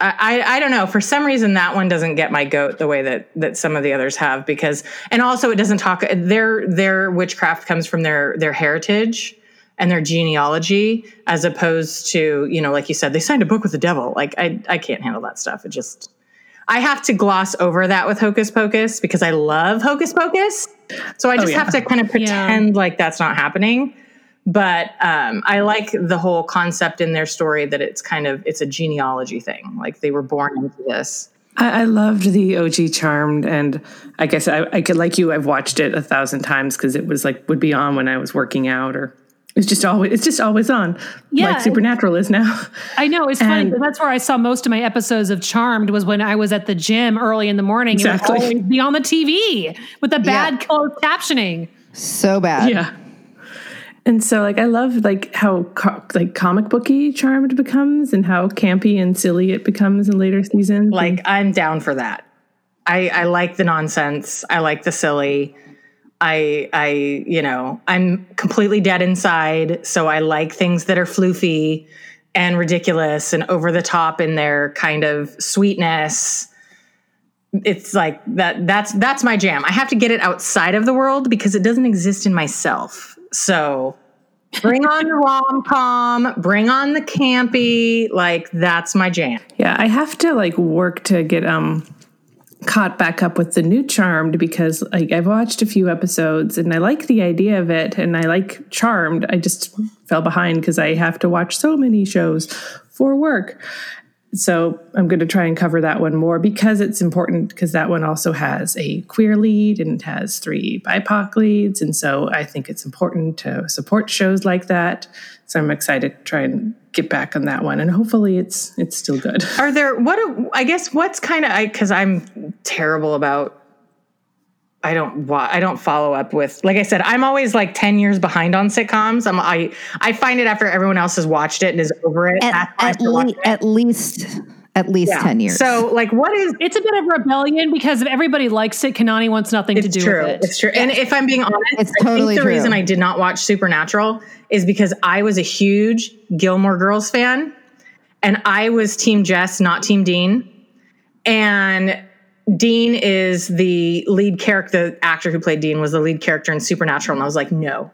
I, I don't know. For some reason, that one doesn't get my goat the way that that some of the others have. Because and also it doesn't talk. Their their witchcraft comes from their their heritage and their genealogy, as opposed to you know, like you said, they signed a book with the devil. Like I I can't handle that stuff. It just I have to gloss over that with Hocus Pocus because I love Hocus Pocus. So I just yeah. have to kind of pretend like that's not happening. But um, I like the whole concept in their story that it's kind of it's a genealogy thing. Like they were born into this. I, I loved the OG Charmed, and I guess I, I could like you. I've watched it a thousand times because it was like would be on when I was working out, or it's just always it's just always on. Yeah, like Supernatural is now. I know it's funny. And- 'cause That's where I saw most of my episodes of Charmed was when I was at the gym early in the morning. Exactly. It would always be on the TV with the bad Yeah. closed captioning. so bad. yeah. And so, like, I love like how co- like comic booky Charmed becomes, and how campy and silly it becomes in later seasons. Like I'm down for that. I, I like the nonsense. I like the silly. I I you know I'm completely dead inside, so I like things that are floofy and ridiculous and over the top in their kind of sweetness. It's like that. That's that's my jam. I have to get it outside of the world because it doesn't exist in myself. So bring on the rom com, bring on the campy. Like that's my jam. Yeah, I have to like work to get um caught back up with the new Charmed because like I've watched a few episodes and I like the idea of it and I like Charmed. I just fell behind because I have to watch so many shows for work. So I'm going to try and cover that one more because it's important because that one also has a queer lead and has three BIPOC leads. And so I think it's important to support shows like that. So I'm excited to try and get back on that one and hopefully it's it's still good. Are there what? do- I guess what's kind of I because I'm terrible about. I don't wa- I don't follow up with like I said I'm always like 10 years behind on sitcoms. I'm I I find it after everyone else has watched it and is over it. At, that's when I at, start watching le- at least at least Yeah. 10 years. So like what is It's a bit of rebellion because if everybody likes it, Kanani wants nothing to do true. with it. It's true. It's true. And if I'm being honest, It's I totally think the true. reason I did not watch Supernatural is because I was a huge Gilmore Girls fan and I was team Jess, not team Dean. And Dean is the lead character, the actor who played Dean was the lead character in Supernatural. And I was like, no,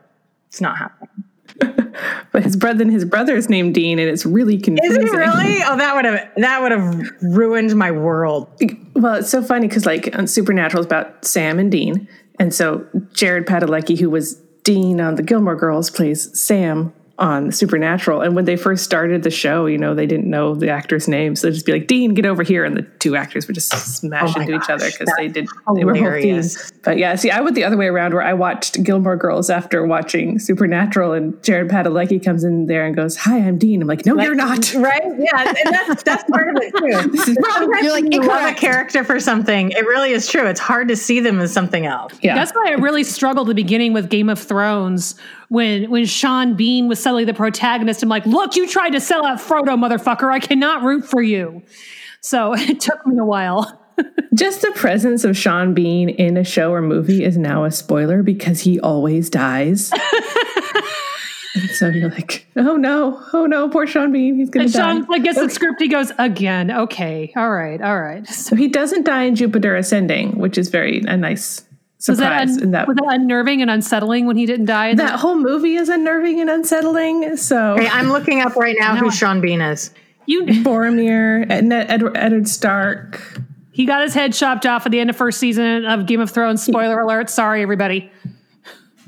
it's not happening. But his brother and his brother's named Dean and it's really confusing. Is it really? Oh, that would have that would have ruined my world. Well, it's so funny because like on Supernatural is about Sam and Dean, and so Jared Padalecki, who was Dean on the Gilmore Girls, plays Sam on Supernatural. And when they first started the show, you know, they didn't know the actor's name, so they'd just be like, "Dean, get over here," and the two actors would just oh smash Oh my into each other because they did that's they were both hilarious. Dean. But yeah, see, I went the other way around where I watched Gilmore Girls after watching Supernatural, and Jared Padalecki comes in there and goes, "Hi, I'm Dean." I'm like, "No, you're not." Right? Yeah, and that's that's part of it too. Sometimes You're like, when you love a character for something. It really is true. It's hard to see them as something else. Yeah. That's why I really struggled the beginning with Game of Thrones when when Sean Bean was suddenly the protagonist. I'm like, look, you tried to sell out Frodo, motherfucker. I cannot root for you. So it took me a while. Just the presence of Sean Bean in a show or movie is now a spoiler because he always dies. and so you're like, oh no, oh no, poor Sean Bean, he's gonna die. And die. Sean like gets the script, he goes, again, okay, all right, all right. so he doesn't die in Jupiter Ascending, which is very a nice Was that, un- in that was that unnerving and unsettling when he didn't die? in that whole movie is unnerving and unsettling. So Hey, I'm looking up right now No, who I- Sean Bean is. You, Boromir, Ed- Edward, Edward Stark. he got his head chopped off at the end of first season of Game of Thrones. Spoiler alert. Sorry, everybody.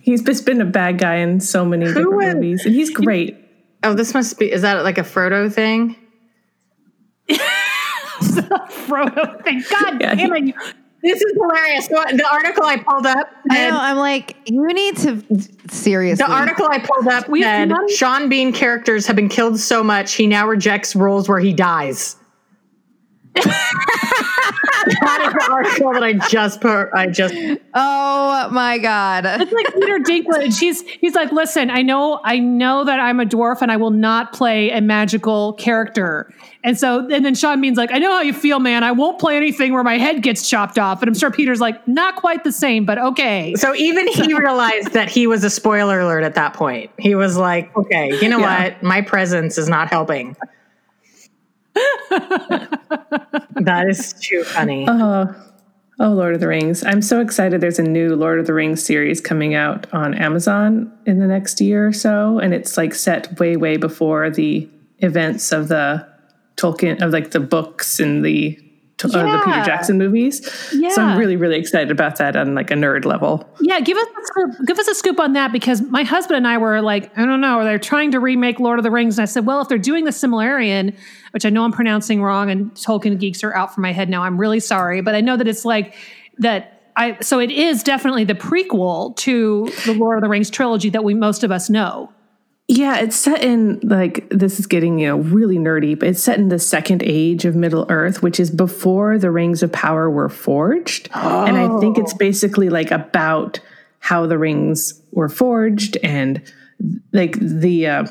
He's just been a bad guy in so many different was- movies, and he's great. Oh, this must be. Is that like a Frodo thing? Frodo thing. God Yeah, damn it. This is hilarious. So the article I pulled up. I know. I'm like, you need to seriously. The article I pulled up We said none- Sean Bean characters have been killed so much he now rejects roles where he dies. that is the article that I just put. I just Oh my god. It's like Peter Dinklage. He's he's like, listen, I know I know that I'm a dwarf and I will not play a magical character. And so and then Sean Bean's like, I know how you feel, man. I won't play anything where my head gets chopped off. And I'm sure Peter's like, not quite the same, but okay. so even he realized that he was a spoiler alert at that point. He was like, okay, you know Yeah. what? My presence is not helping. that is too funny. Oh, oh, Lord of the Rings. I'm so excited. There's a new Lord of the Rings series coming out on Amazon in the next year or so. And it's like set way, way before the events of the Tolkien, of like the books and the, uh, the Peter Jackson movies. So I'm really, really excited about that on like a nerd level. Yeah, give us a scoop, give us a scoop on that because my husband and I were like, I don't know, they're trying to remake Lord of the Rings, and I said, well, if they're doing the Similarian, which I know I'm pronouncing wrong, and Tolkien geeks are out for my head now, I'm really sorry, but I know that it's like that. I so it is definitely the prequel to the Lord of the Rings trilogy that we most of us know. Yeah, it's set in like this is getting, you know, really nerdy, but it's set in the second age of Middle Earth, which is before the rings of power were forged. And I think it's basically like about how the rings were forged and like the uh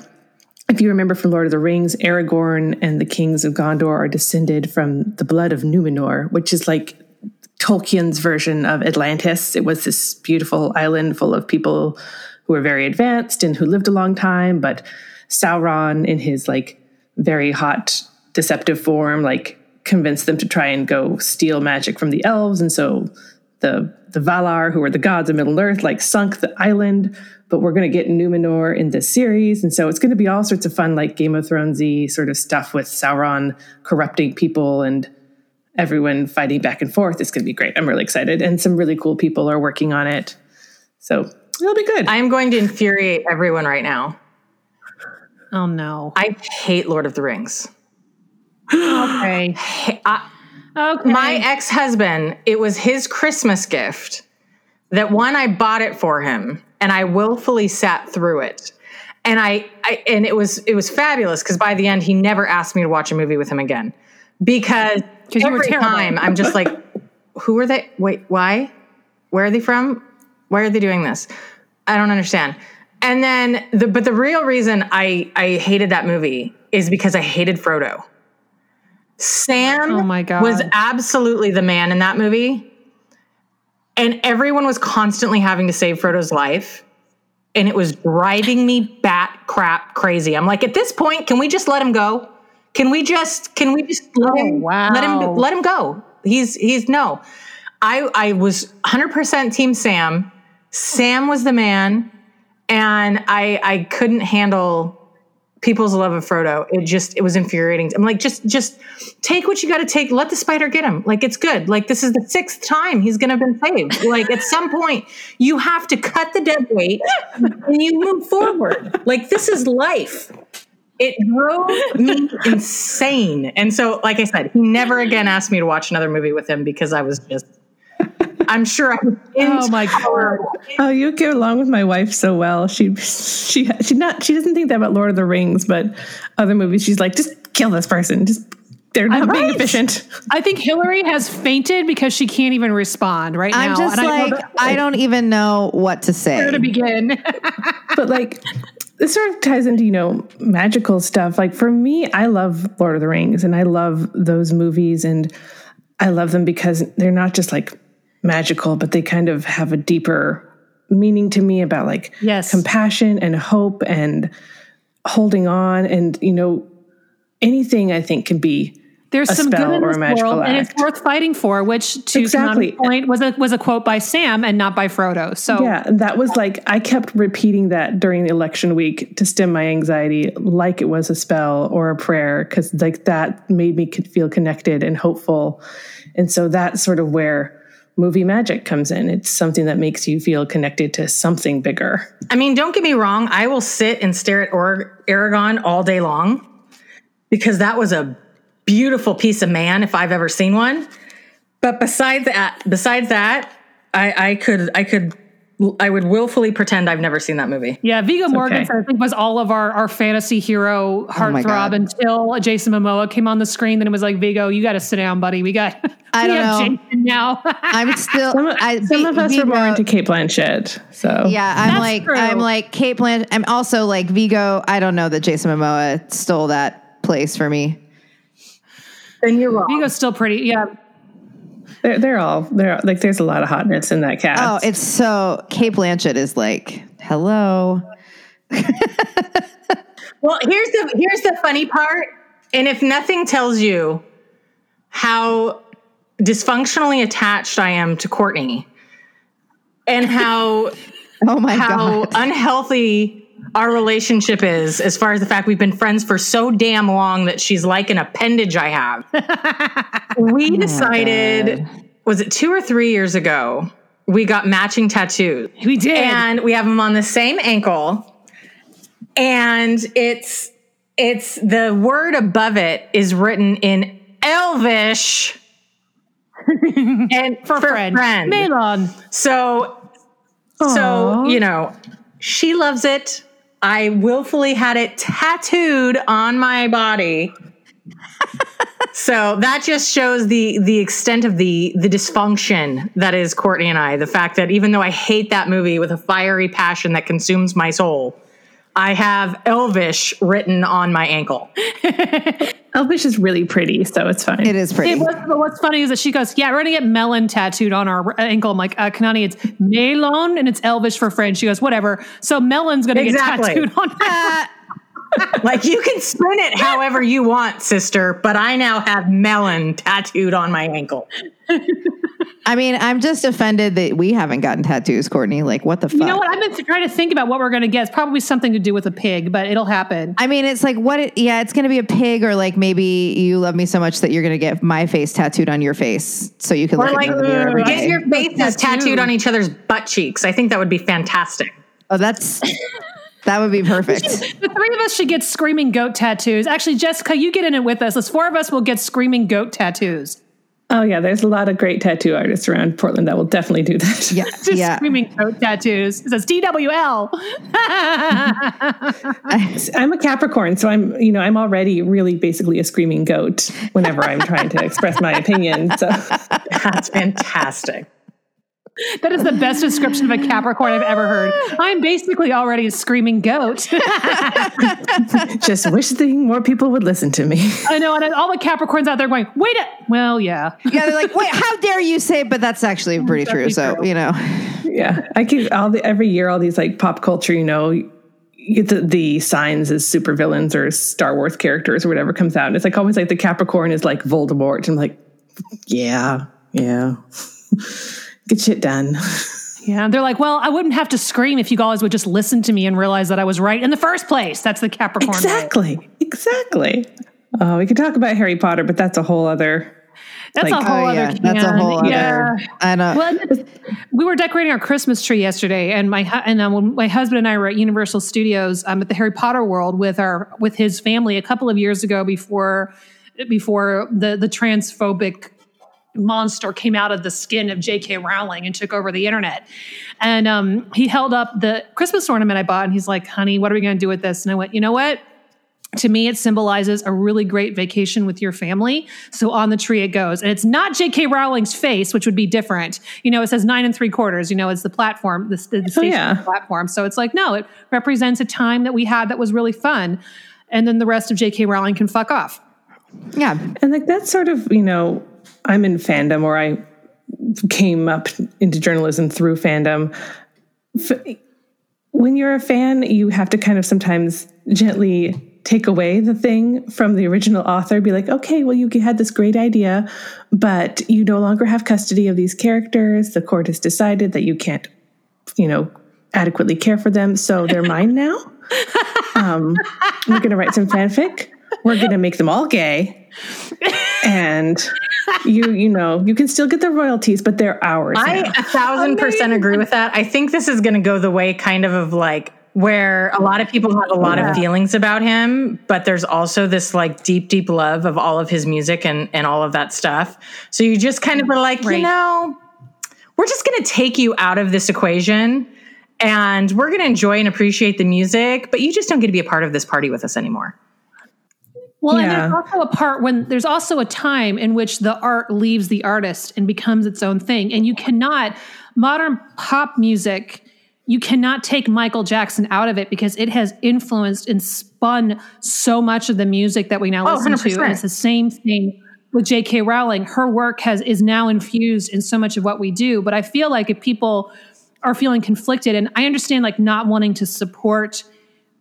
if you remember from Lord of the Rings, Aragorn and the kings of Gondor are descended from the blood of Numenor, which is like Tolkien's version of Atlantis. It was this beautiful island full of people who were very advanced and who lived a long time, but Sauron, in his like very hot, deceptive form, like convinced them to try and go steal magic from the elves, and so the the Valar, who were the gods of Middle Earth, like sunk the island. But we're going to get Numenor in this series, and so it's going to be all sorts of fun, like Game of Thronesy sort of stuff with Sauron corrupting people and everyone fighting back and forth. It's going to be great. I'm really excited. And some really cool people are working on it. So it'll be good. I'm going to infuriate everyone right now. Oh no. I hate Lord of the Rings. Okay. I- Okay. my ex-husband, it was his Christmas gift that one I bought it for him and I willfully sat through it. And I, I and it was it was fabulous because by the end he never asked me to watch a movie with him again. Because 'Cause you were every time I'm just like, who are they? Wait, why? Where are they from? Why are they doing this? I don't understand. And then the but the real reason I I hated that movie is because I hated Frodo. Sam Oh my God. was absolutely the man in that movie. And everyone was constantly having to save Frodo's life. And it was driving me bat crap crazy. I'm like, at this point, can we just let him go? Can we just can we just let him oh, let him let him go? He's he's no. I I was 100% team Sam. Sam was the man and I I couldn't handle people's love of Frodo. It just it was infuriating. I'm like, just just take what you got to take. Let the spider get him. Like it's good. Like this is the sixth time he's gonna been saved. Like at some point you have to cut the dead weight and you move forward. Like this is life. It drove me insane. And so, like I said, he never again asked me to watch another movie with him because I was just. I'm sure I was Oh my God. Oh, you get along with my wife so well. She she she not she doesn't think that about Lord of the Rings, but other movies she's like, just kill this person. Just they're not being right. efficient. I think Hillary has fainted because she can't even respond right I'm now. just and I know like, I don't even know what to say. where to begin. But like this sort of ties into, you know, magical stuff. Like for me, I love Lord of the Rings and I love those movies and I love them because they're not just like magical, but they kind of have a deeper meaning to me about like Yes. compassion and hope and holding on and you know anything I think can be There's a some spell good in or a this magical world, and it's worth fighting for. Which, to Exactly. Point, was a was a quote by Sam and not by Frodo. So Yeah, that was like I kept repeating that during the election week to stem my anxiety, like it was a spell or a prayer, because like that made me feel connected and hopeful, and so that's sort of where movie magic comes in. It's something that makes you feel connected to something bigger. I mean, don't get me wrong. I will sit and stare at or- Aragorn all day long because that was a beautiful piece of man if I've ever seen one. But besides that, besides that, I, I could, I could, I would willfully pretend I've never seen that movie. Yeah, Viggo Mortensen, okay. I think, was all of our, our fantasy hero oh my heartthrob God. until Jason Momoa came on the screen. Then it was like, Viggo, you got to sit down, buddy. We got, I we don't have know. Jason now. I'm still. Some, I, some Vi- of us are more into Cate Blanchett, so Yeah, I'm That's like true. I'm like Cate Blanchett. I'm also like Viggo. I don't know that Jason Momoa stole that place for me. Then you're wrong. Viggo's still pretty. Yeah, they're, they're all they're like there's a lot of hotness in that cast. Oh, it's so Cate Blanchett is like, hello. Well, here's the here's the funny part. And if nothing tells you how dysfunctionally attached I am to Courtney and how Oh my how god. unhealthy our relationship is as far as the fact we've been friends for so damn long that she's like an appendage I have. we oh decided was it 2 or 3 years ago we got matching tattoos. we did. And we have them on the same ankle. And it's it's the word above it is written in Elvish and for, friend. friend. Melon. So so, you know, she loves it. I willfully had it tattooed on my body. so that just shows the the extent of the the dysfunction that is Courtney and I. The fact that even though I hate that movie with a fiery passion that consumes my soul, I have Elvish written on my ankle. Elvish is really pretty, so it's fine. it is pretty. It was, but what's funny is that she goes, "Yeah, we're gonna get melon tattooed on our ankle." I'm like, uh, "Kanani, it's melon and it's Elvish for French." She goes, "Whatever." So melon's gonna Exactly. get tattooed on. her. Like you can spin it however you want, sister, but I now have melon tattooed on my ankle. I mean, I'm just offended that we haven't gotten tattoos, Courtney. Like, what the fuck? You know what? I've been trying to think about what we're going to get. It's probably something to do with a pig, but it'll happen. I mean, it's like what? It, yeah, it's going to be a pig, or like maybe you love me so much that you're going to get my face tattooed on your face, so you can Or look like in the mirror every get day. your faces tattooed on each other's butt cheeks. I think that would be fantastic. oh, that's that would be perfect. The three of us should get screaming goat tattoos. Actually, Jessica, you get in it with us. Let's four of us will get screaming goat tattoos. Oh yeah, there's a lot of great tattoo artists around Portland that will definitely do that. Yeah, Just yeah. screaming goat tattoos. It says TWL. I'm a Capricorn, so I'm you know I'm already really basically a screaming goat whenever I'm trying to express my opinion. So That's fantastic. That is the best description of a Capricorn I've ever heard. I'm basically already a screaming goat. just wishing more people would listen to me. I know, and all the Capricorns out there going, wait a well, yeah. Yeah, they're like, wait, how dare you say? But that's actually pretty true. So true. you know, Yeah, I keep all the every year all these like pop culture, you know, the, the signs as supervillains or Star Wars characters or whatever comes out, and it's like always like the Capricorn is like Voldemort. And I'm like, yeah, yeah, get shit done. Yeah, they're like, well, I wouldn't have to scream if you guys would just listen to me and realize that I was right in the first place. That's the Capricorn. way. Exactly, exactly. Uh, we could talk about Harry Potter, but that's a whole other. That's Like, a whole oh other. yeah, that's a can. whole other. Yeah. I know. Well, we were decorating our Christmas tree yesterday, and my and um, when my husband and I were at Universal Studios um, at the Harry Potter World with our with his family a couple of years ago before before the the transphobic monster came out of the skin of J.K. Rowling and took over the internet. And um, he held up the Christmas ornament I bought, and he's like, "Honey, what are we going to do with this?" And I went, "You know what?" to me it symbolizes a really great vacation with your family so on the tree it goes and it's not jk rowling's face which would be different you know it says nine and three quarters you know it's the platform the, the, station yeah. platform so it's like no it represents a time that we had that was really fun and then the rest of jk rowling can fuck off yeah, And like that's sort of, you know, I'm in fandom or I came up into journalism through fandom. F- When you're a fan, you have to kind of sometimes gently take away the thing from the original author, be like, okay, well, you had this great idea, but you no longer have custody of these characters. The court has decided that you can't, you know, adequately care for them, so they're mine now. Um, we're going to write some fanfic. We're going to make them all gay, and you, you know, you can still get the royalties, but they're ours. I now. a thousand percent agree with that. I think this is going to go the way kind of of like where a lot of people have a lot of feelings about him, but there's also this like deep, deep love of all of his music and and all of that stuff. So you just kind of are like, you know, we're just going to take you out of this equation. And we're going to enjoy and appreciate the music, but you just don't get to be a part of this party with us anymore. Well, and there's also a part when there's also a time in which the art leaves the artist and becomes its own thing. And you cannot, modern pop music, you cannot take Michael Jackson out of it because it has influenced and spun so much of the music that we now Oh, listen to. 100%. And it's the same thing with J.K. Rowling. Her work has is now infused in so much of what we do. But I feel like if people are feeling conflicted, and I understand like not wanting to support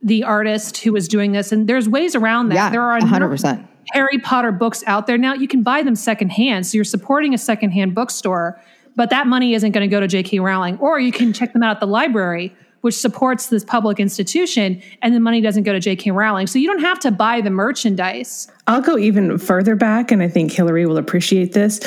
the artist who is doing this, and there's ways around that. yeah, there are 100%. Harry Potter books out there now. You can buy them secondhand. So you're supporting a secondhand bookstore, but that money isn't going to go to J.K. Rowling. Or you can check them out at the library, which supports this public institution, and the money doesn't go to J.K. Rowling. So you don't have to buy the merchandise. I'll go even further back, and I think Hillary will appreciate this.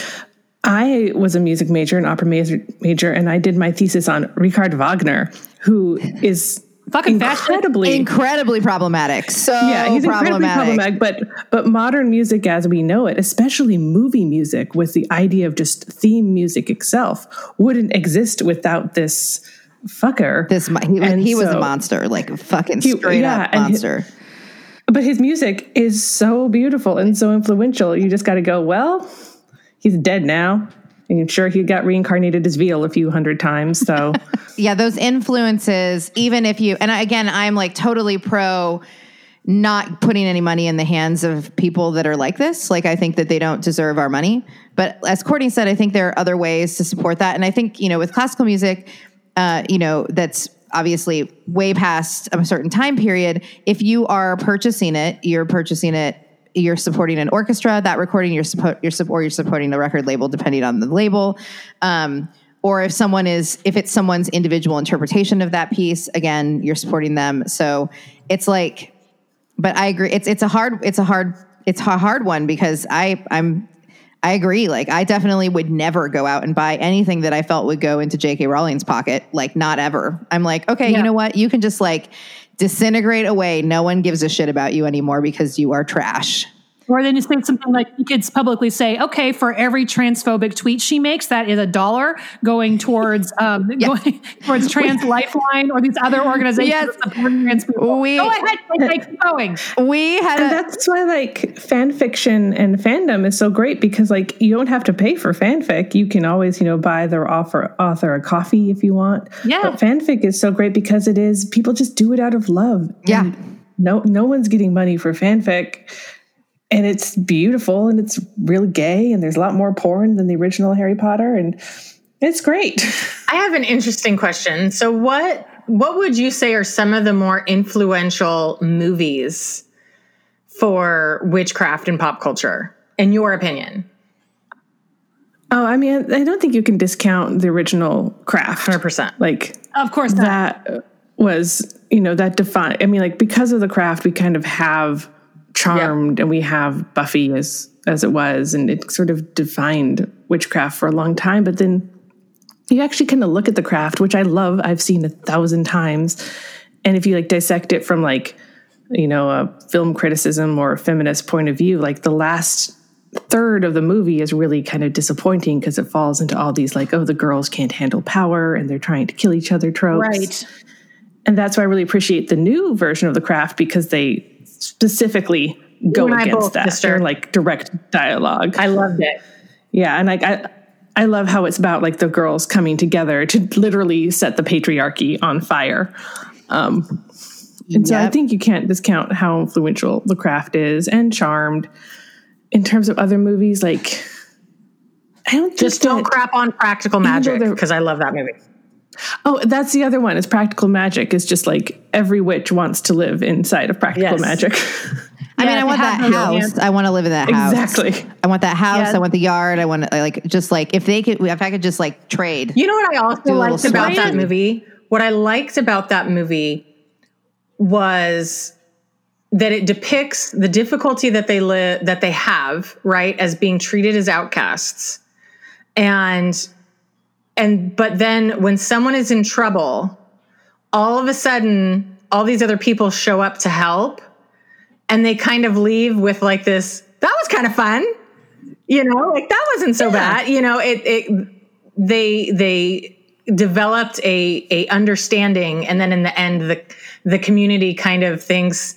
I was a music major, an opera major, major, and I did my thesis on Richard Wagner, who is Fucking fascist. incredibly Incredibly problematic. So yeah, he's incredibly problematic. problematic. But but modern music as we know it, especially movie music, with the idea of just theme music itself, wouldn't exist without this fucker. This mo- he, And he was a monster, like a fucking He- straight yeah, up and he- monster. But his music is so beautiful and so influential. You just got to go. Well, he's dead now. And sure, he got reincarnated as Veal a few hundred times. So yeah, those influences, even if you, and again, I'm like totally pro not putting any money in the hands of people that are like this. Like, I think that they don't deserve our money. But as Courtney said, I think there are other ways to support that. And I think, you know, with classical music, uh, you know, that's obviously way past a certain time period. If you are purchasing it, you're purchasing it. You're supporting an orchestra. That recording, you're support, you're or you're supporting the record label, depending on the label. Um, or if someone is, if it's someone's individual interpretation of that piece, again, you're supporting them. So it's like, but I agree. It's it's a hard, it's a hard, it's a hard one because I I'm I agree. Like, I definitely would never go out and buy anything that I felt would go into J.K. Rowling's pocket. Like, not ever. I'm like, okay, you know what? You can just like disintegrate away. No one gives a shit about you anymore because you are trash. Or then you say something like you could publicly say, okay, for every transphobic tweet she makes, that is a dollar going towards um, going towards Trans Lifeline or these other organizations Yes. that support trans people. We- Go ahead, keep going. We had And a, that's why like fan fiction and fandom is so great because like you don't have to pay for fanfic. You can always, you know, buy the author author a coffee if you want. Yeah. But fanfic is so great because it is people just do it out of love. Yeah. No no one's getting money for fanfic. And it's beautiful and it's really gay and there's a lot more porn than the original Harry Potter and it's great. I have an interesting question. So what what would you say are some of the more influential movies for witchcraft and pop culture in your opinion? Oh, I mean, I don't think you can discount the original craft. 100%. Like Of course not. that was you know that defined i mean like because of the craft we kind of have charmed and we have buffy as as it was and it sort of defined witchcraft for a long time but then you actually kind of look at the craft which i love i've seen a thousand times and if you like dissect it from like you know a film criticism or a feminist point of view like the last third of the movie is really kind of disappointing because it falls into all these like oh the girls can't handle power and they're trying to kill each other tropes Right. and that's why I really appreciate the new version of the craft because they specifically go You and I against that. sister. They're like direct dialogue. I loved it. yeah, and like I, I love how it's about like the girls coming together to literally set the patriarchy on fire. Um, and so I think you can't discount how influential the craft is and charmed. In terms of other movies, like I don't think Just don't crap on practical magic because I love that movie. Oh, that's the other one. Is practical magic is just like every witch wants to live inside of practical Yes. magic. I mean, Yeah, I want that house. romance. I want to live in that house. Exactly. I want that house. Yeah. I want the yard. I want I like just like if they could, if I could just like trade. You know what I also Do liked about that movie? What I liked about that movie was that it depicts the difficulty that they live that they have, right, as being treated as outcasts. And and but then when someone is in trouble, all of a sudden all these other people show up to help and they kind of leave with like this that was kind of fun. You know, like that wasn't so bad. You know, it it they they developed a a understanding and then in the end the the community kind of thinks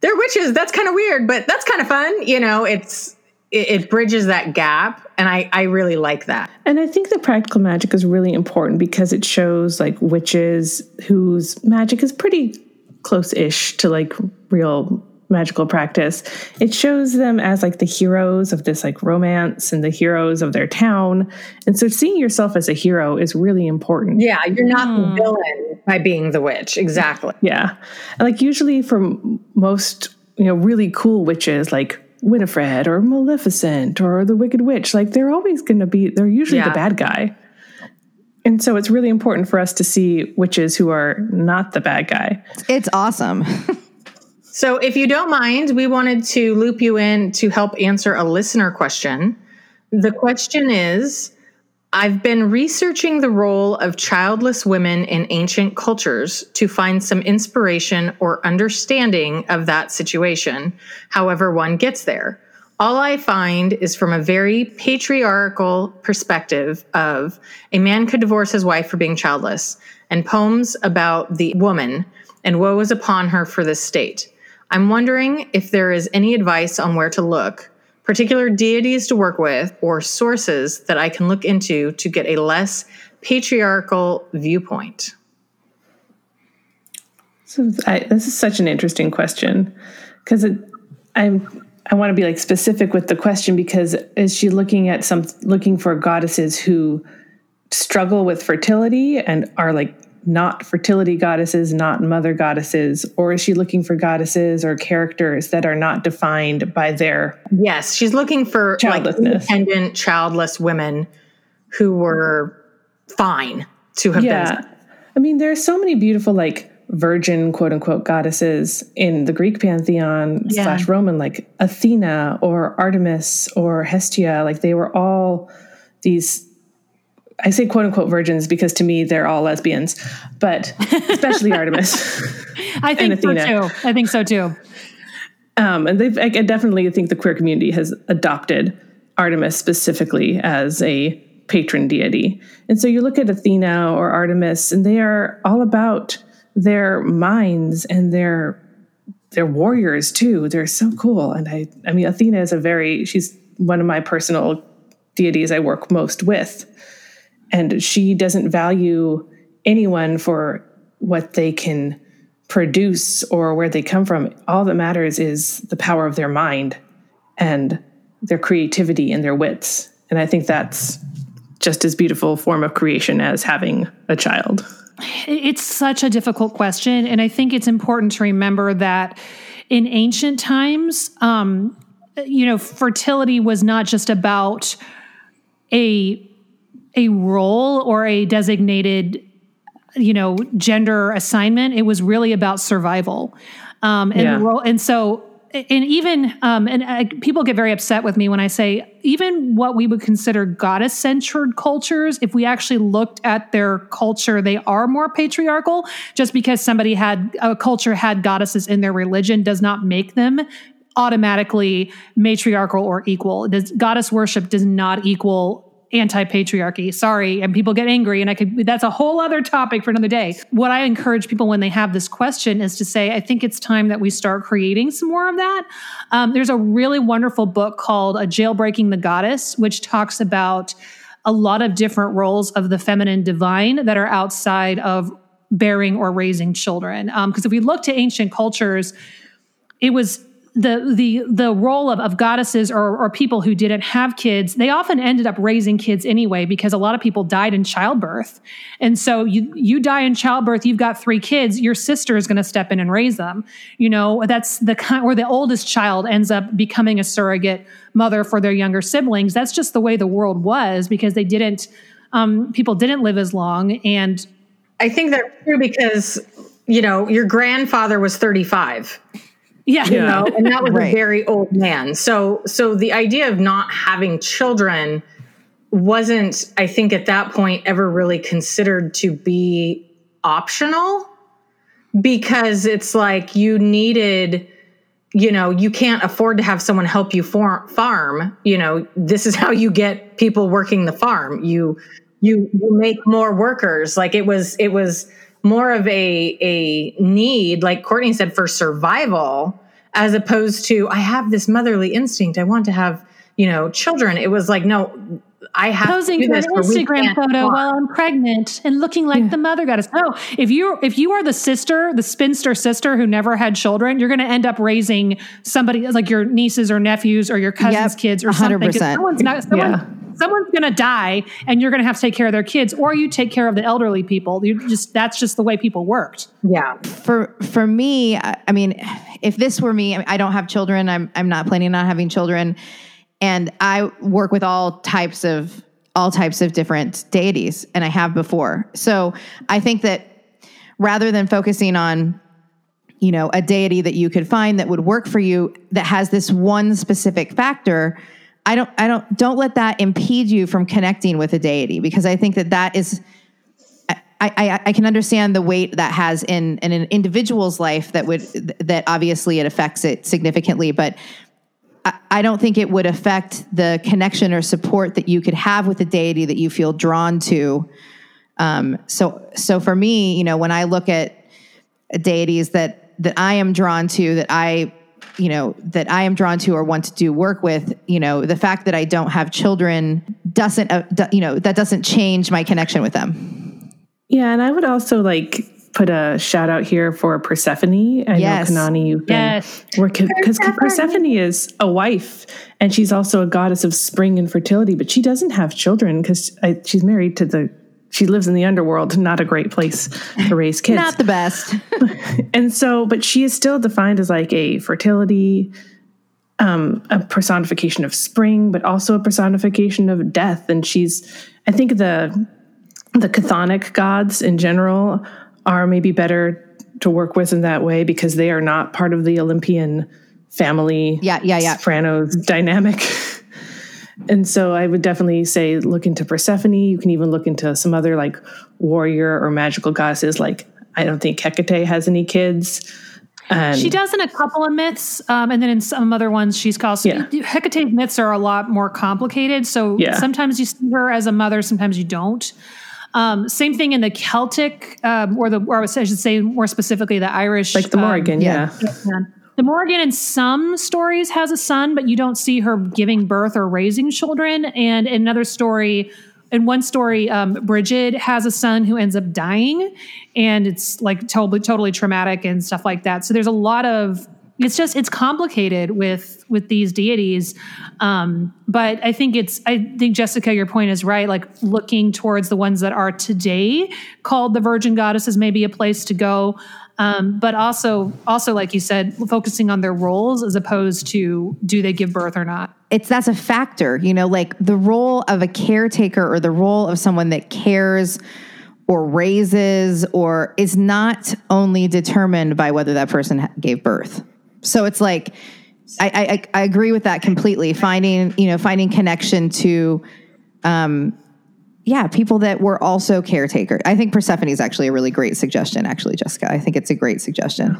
they're witches that's kind of weird but that's kind of fun you know it's it, it bridges that gap and i i really like that And I think the practical magic is really important because it shows like witches whose magic is pretty close ish to like real magical practice. It shows them as like the heroes of this like romance and the heroes of their town. And so seeing yourself as a hero is really important. yeah you're not the hmm. villain by being the witch exactly Yeah. And like usually for most, you know, really cool witches like Winifred or Maleficent or the Wicked Witch, like they're always going to be, they're usually Yeah. the bad guy. And so it's really important for us to see witches who are not the bad guy. It's awesome. So, if you don't mind, we wanted to loop you in to help answer a listener question. The question is I've been researching the role of childless women in ancient cultures to find some inspiration or understanding of that situation, however, one gets there. All I find is from a very patriarchal perspective of a man could divorce his wife for being childless, and poems about the woman and woe is upon her for this state. I'm wondering if there is any advice on where to look, particular deities to work with, or sources that I can look into to get a less patriarchal viewpoint. So I, this is such an interesting question because I'm I want to be like specific with the question because is she looking at some looking for goddesses who struggle with fertility and are like not fertility goddesses, not mother goddesses, or is she looking for goddesses or characters that are not defined by their Yes, she's looking for like Childlessness. independent, childless women who were fine to have yeah. been. I mean, there are so many beautiful like virgin quote unquote goddesses in the Greek pantheon Yeah. slash Roman, like Athena or Artemis or Hestia. Like they were all these. I say quote unquote virgins because to me they're all lesbians, but especially Artemis. I think so too. I think so too. Um, and they've, I I definitely think the queer community has adopted Artemis specifically as a patron deity. And so you look at Athena or Artemis, and they are all about their minds and their they're warriors too. They're so cool. And I, I mean, Athena is a very she's one of my personal deities I work most with, and she doesn't value anyone for what they can produce or where they come from. All that matters is the power of their mind and their creativity and their wits. And I think that's just as beautiful form of creation as having a child. It's such a difficult question. And I think it's important to remember that in ancient times, um, you know, fertility was not just about a a role or a designated you know gender assignment. It was really about survival. Um and Yeah. role and so and even um and uh, people get very upset with me when i say even what we would consider goddess centered cultures if we actually looked at their culture they are more patriarchal. Just because somebody had a culture had goddesses in their religion does not make them automatically matriarchal or equal. Does, goddess worship does not equal anti-patriarchy. Sorry and people get angry and i could that's a whole other topic for another day. What i encourage people when they have this question is to say i think it's time that we start creating some more of that. Um, there's a really wonderful book called a jailbreaking the goddess which talks about a lot of different roles of the feminine divine that are outside of bearing or raising children. Because if we look to ancient cultures it was the the the role of, of goddesses or, or people who didn't have kids they often ended up raising kids anyway because a lot of people died in childbirth. And so you you die in childbirth you've got three kids your sister is going to step in and raise them. You know that's the kind where the oldest child ends up becoming a surrogate mother for their younger siblings. That's just the way the world was because they didn't um, people didn't live as long. And I think that's true because, you know, your grandfather was 35. Yeah, you know and that was Right. a very old man. So so the idea of not having children wasn't i think at that point ever really considered to be optional because it's like you needed you know you can't afford to have someone help you for, farm. You know this is how you get people working the farm. You you you make more workers. Like it was it was more of a a need like courtney said for survival as opposed to i have this motherly instinct i want to have you know children it was like no i have posing for an this or we Instagram photo farm. while I'm pregnant and looking like the mother goddess. No, if you if you are the sister, the spinster sister who never had children, you're going to end up raising somebody like your nieces or nephews or your cousins' Yep, kids or something. 'cause 100%. Someone's not someone, Yeah. Someone's going to die, and you're going to have to take care of their kids, or you take care of the elderly people. You just that's just the way people worked. yeah for for me I, I mean if this were me I, I don't have children i'm i'm not planning on having children and i work with all types of all types of different deities and i have before so i think that rather than focusing on you know a deity that you could find that would work for you that has this one specific factor i don't i don't don't let that impede you from connecting with a deity because i think that that is I, I, I can understand the weight that has in, in an individual's life that would that obviously it affects it significantly, but I, I don't think it would affect the connection or support that you could have with a deity that you feel drawn to. Um, so so for me, you know, when I look at deities that that I am drawn to, that I you know that I am drawn to or want to do work with, you know, the fact that I don't have children doesn't uh, do- you know that doesn't change my connection with them. Yeah, and I would also like put a shout out here for Persephone. I Yes. know Kanani, you've Yes. working because Persephone is a wife and she's also a goddess of spring and fertility, but she doesn't have children because she's married to the she lives in the underworld, not a great place to raise kids. Not the best. and so, but she is still defined as like a fertility, um, a personification of spring, but also a personification of death. And she's, I think the the chthonic gods in general are maybe better to work with in that way because they are not part of the Olympian family. Yeah, yeah, yeah. Sopranos dynamic. and so I would definitely say look into Persephone. You can even look into some other like warrior or magical goddesses. Like I don't think Hecate has any kids. And she does in a couple of myths, um, and then in some other ones, she's called. Yeah. Hecate's myths are a lot more complicated. So Yeah. sometimes you see her as a mother, sometimes you don't. Um, same thing in the Celtic, um, or the, or I should say more specifically, the Irish, like the um, Morrigan, yeah. yeah. The Morrigan in some stories has a son, but you don't see her giving birth or raising children. And another story, in one story, um, Bridget has a son who ends up dying, and it's like totally, totally traumatic and stuff like that. So there's a lot of it's just it's complicated with with these deities um but i think it's i think jessica your point is right like looking towards the ones that are today called the virgin goddesses may be a place to go um but also also like you said focusing on their roles as opposed to do they give birth or not. It's that's a factor you know like the role of a caretaker or the role of someone that cares or raises or is not only determined by whether that person gave birth. So it's like I, I i agree with that completely. Finding you know finding connection to um yeah people that were also caretakers i think persephone is actually a really great suggestion actually jessica i think it's a great suggestion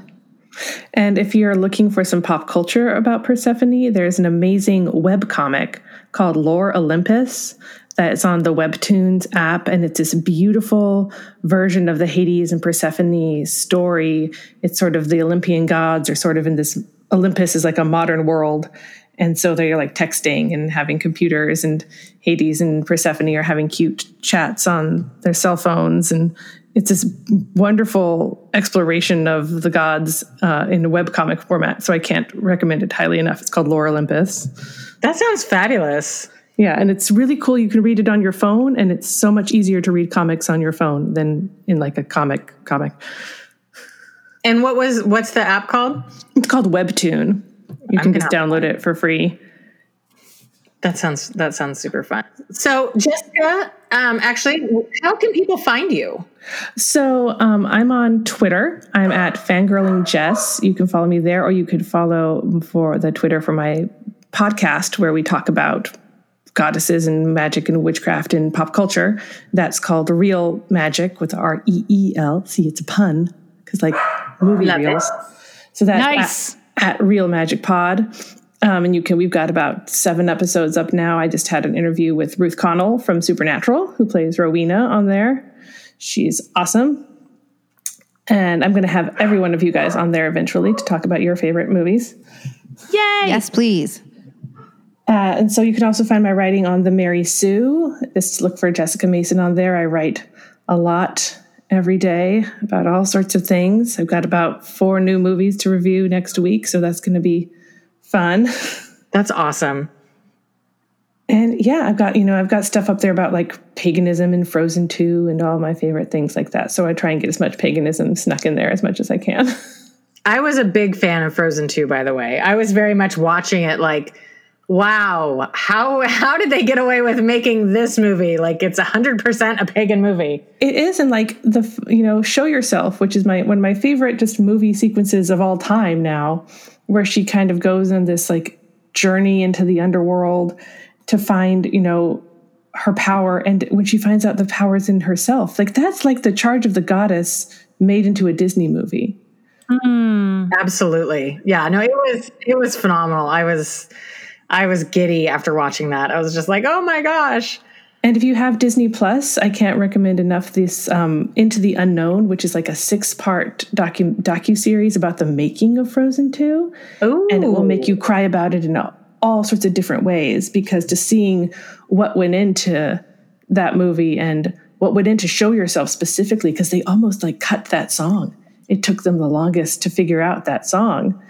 And if you're looking for some pop culture about Persephone, there's an amazing web comic called Lore Olympus that's on the Webtoons app. And it's this beautiful version of the Hades and Persephone story. It's sort of the Olympian gods are sort of in this Olympus is like a modern world. And so they're like texting and having computers, and Hades and Persephone are having cute chats on their cell phones. And it's this wonderful exploration of the gods uh, in a webcomic format. So I can't recommend it highly enough. It's called Lore Olympus. That sounds fabulous. Yeah, and it's really cool. You can read it on your phone, and it's so much easier to read comics on your phone than in like a comic comic. And what was what's the app called? It's called Webtoon. You I'm can just download it for free. That sounds that sounds super fun. So Jessica, um, actually, how can people find you? So um, I'm on Twitter. I'm at fangirling Jess. You can follow me there, or you could follow for the Twitter for my podcast where we talk about goddesses and magic and witchcraft and pop culture. That's called Reel Magic with R E E L. See, it's a pun because like movie Love it. reels. So that's Nice. at, at Reel Magic Pod. Um, and you can, we've got about seven episodes up now. I just had an interview with Ruth Connell from Supernatural, who plays Rowena on there. She's awesome. And I'm going to have every one of you guys on there eventually to talk about your favorite movies. yay yes please Uh, and so you can also find my writing on the Mary Sue. Just look for Jessica Mason on there. I write a lot every day about all sorts of things. I've got about four new movies to review next week, so that's going to be fun. That's awesome. And yeah, I've got, you know, I've got stuff up there about like paganism and Frozen 2 and all my favorite things like that. So I try and get as much paganism snuck in there as much as I can. I was a big fan of Frozen 2, by the way. I was very much watching it like, wow, how how did they get away with making this movie? Like it's hundred percent a pagan movie. It is, and like the you know, show yourself, which is my one of my favorite just movie sequences of all time now, where she kind of goes on this like journey into the underworld to find you know her power, and when she finds out the powers in herself, like that's like the charge of the goddess made into a Disney movie. Hmm. Absolutely. Yeah, no, it was it was phenomenal. I was I was giddy after watching that. I was just like, oh my gosh. And if you have Disney Plus, I can't recommend enough this um, Into the Unknown, which is like a six-part docu docu series about the making of Frozen Two, Ooh. and it will make you cry about it in all, all sorts of different ways. Because to seeing what went into that movie and what went into show yourself specifically, because they almost like cut that song. It took them the longest to figure out that song.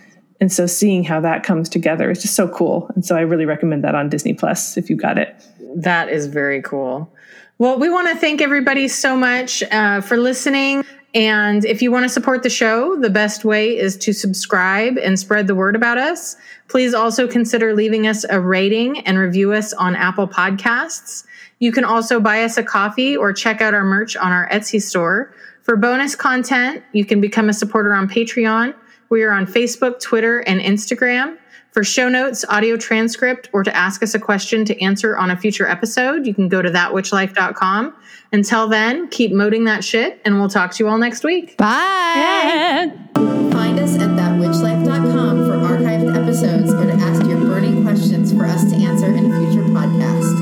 And so seeing how that comes together is just so cool. And so I really recommend that on Disney Plus if you got it. That is very cool. Well, we want to thank everybody so much uh, for listening. And if you want to support the show, the best way is to subscribe and spread the word about us. Please also consider leaving us a rating and review us on Apple Podcasts. You can also buy us a coffee or check out our merch on our Etsy store. For bonus content, you can become a supporter on Patreon. We are on Facebook, Twitter, and Instagram. For show notes, audio transcript, or to ask us a question to answer on a future episode, you can go to thatwitchlife.com. Until then, keep moding that shit, and we'll talk to you all next week. Bye. Find us at thatwitchlife.com for archived episodes or to ask your burning questions for us to answer in a future podcast.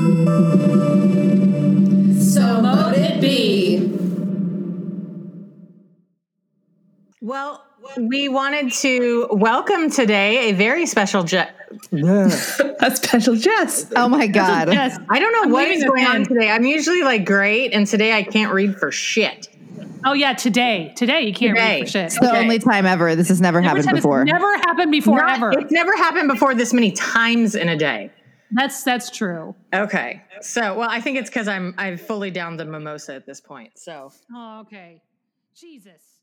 So mote it be. Well, we wanted to welcome today a very special Je- A special Jess. Oh my God. Yes. I don't know I'm what leaving is it going on today. I'm usually like great, and today I can't read for shit. Oh yeah, today. Today you can't Today. read for shit. It's the Okay. only time ever. This has never Every happened time it's before. never happened before Not- ever. It's never happened before this many times in a day. That's that's true. Okay. So, well, I think it's because I'm I've fully down the mimosa at this point. So. Oh, okay. Jesus.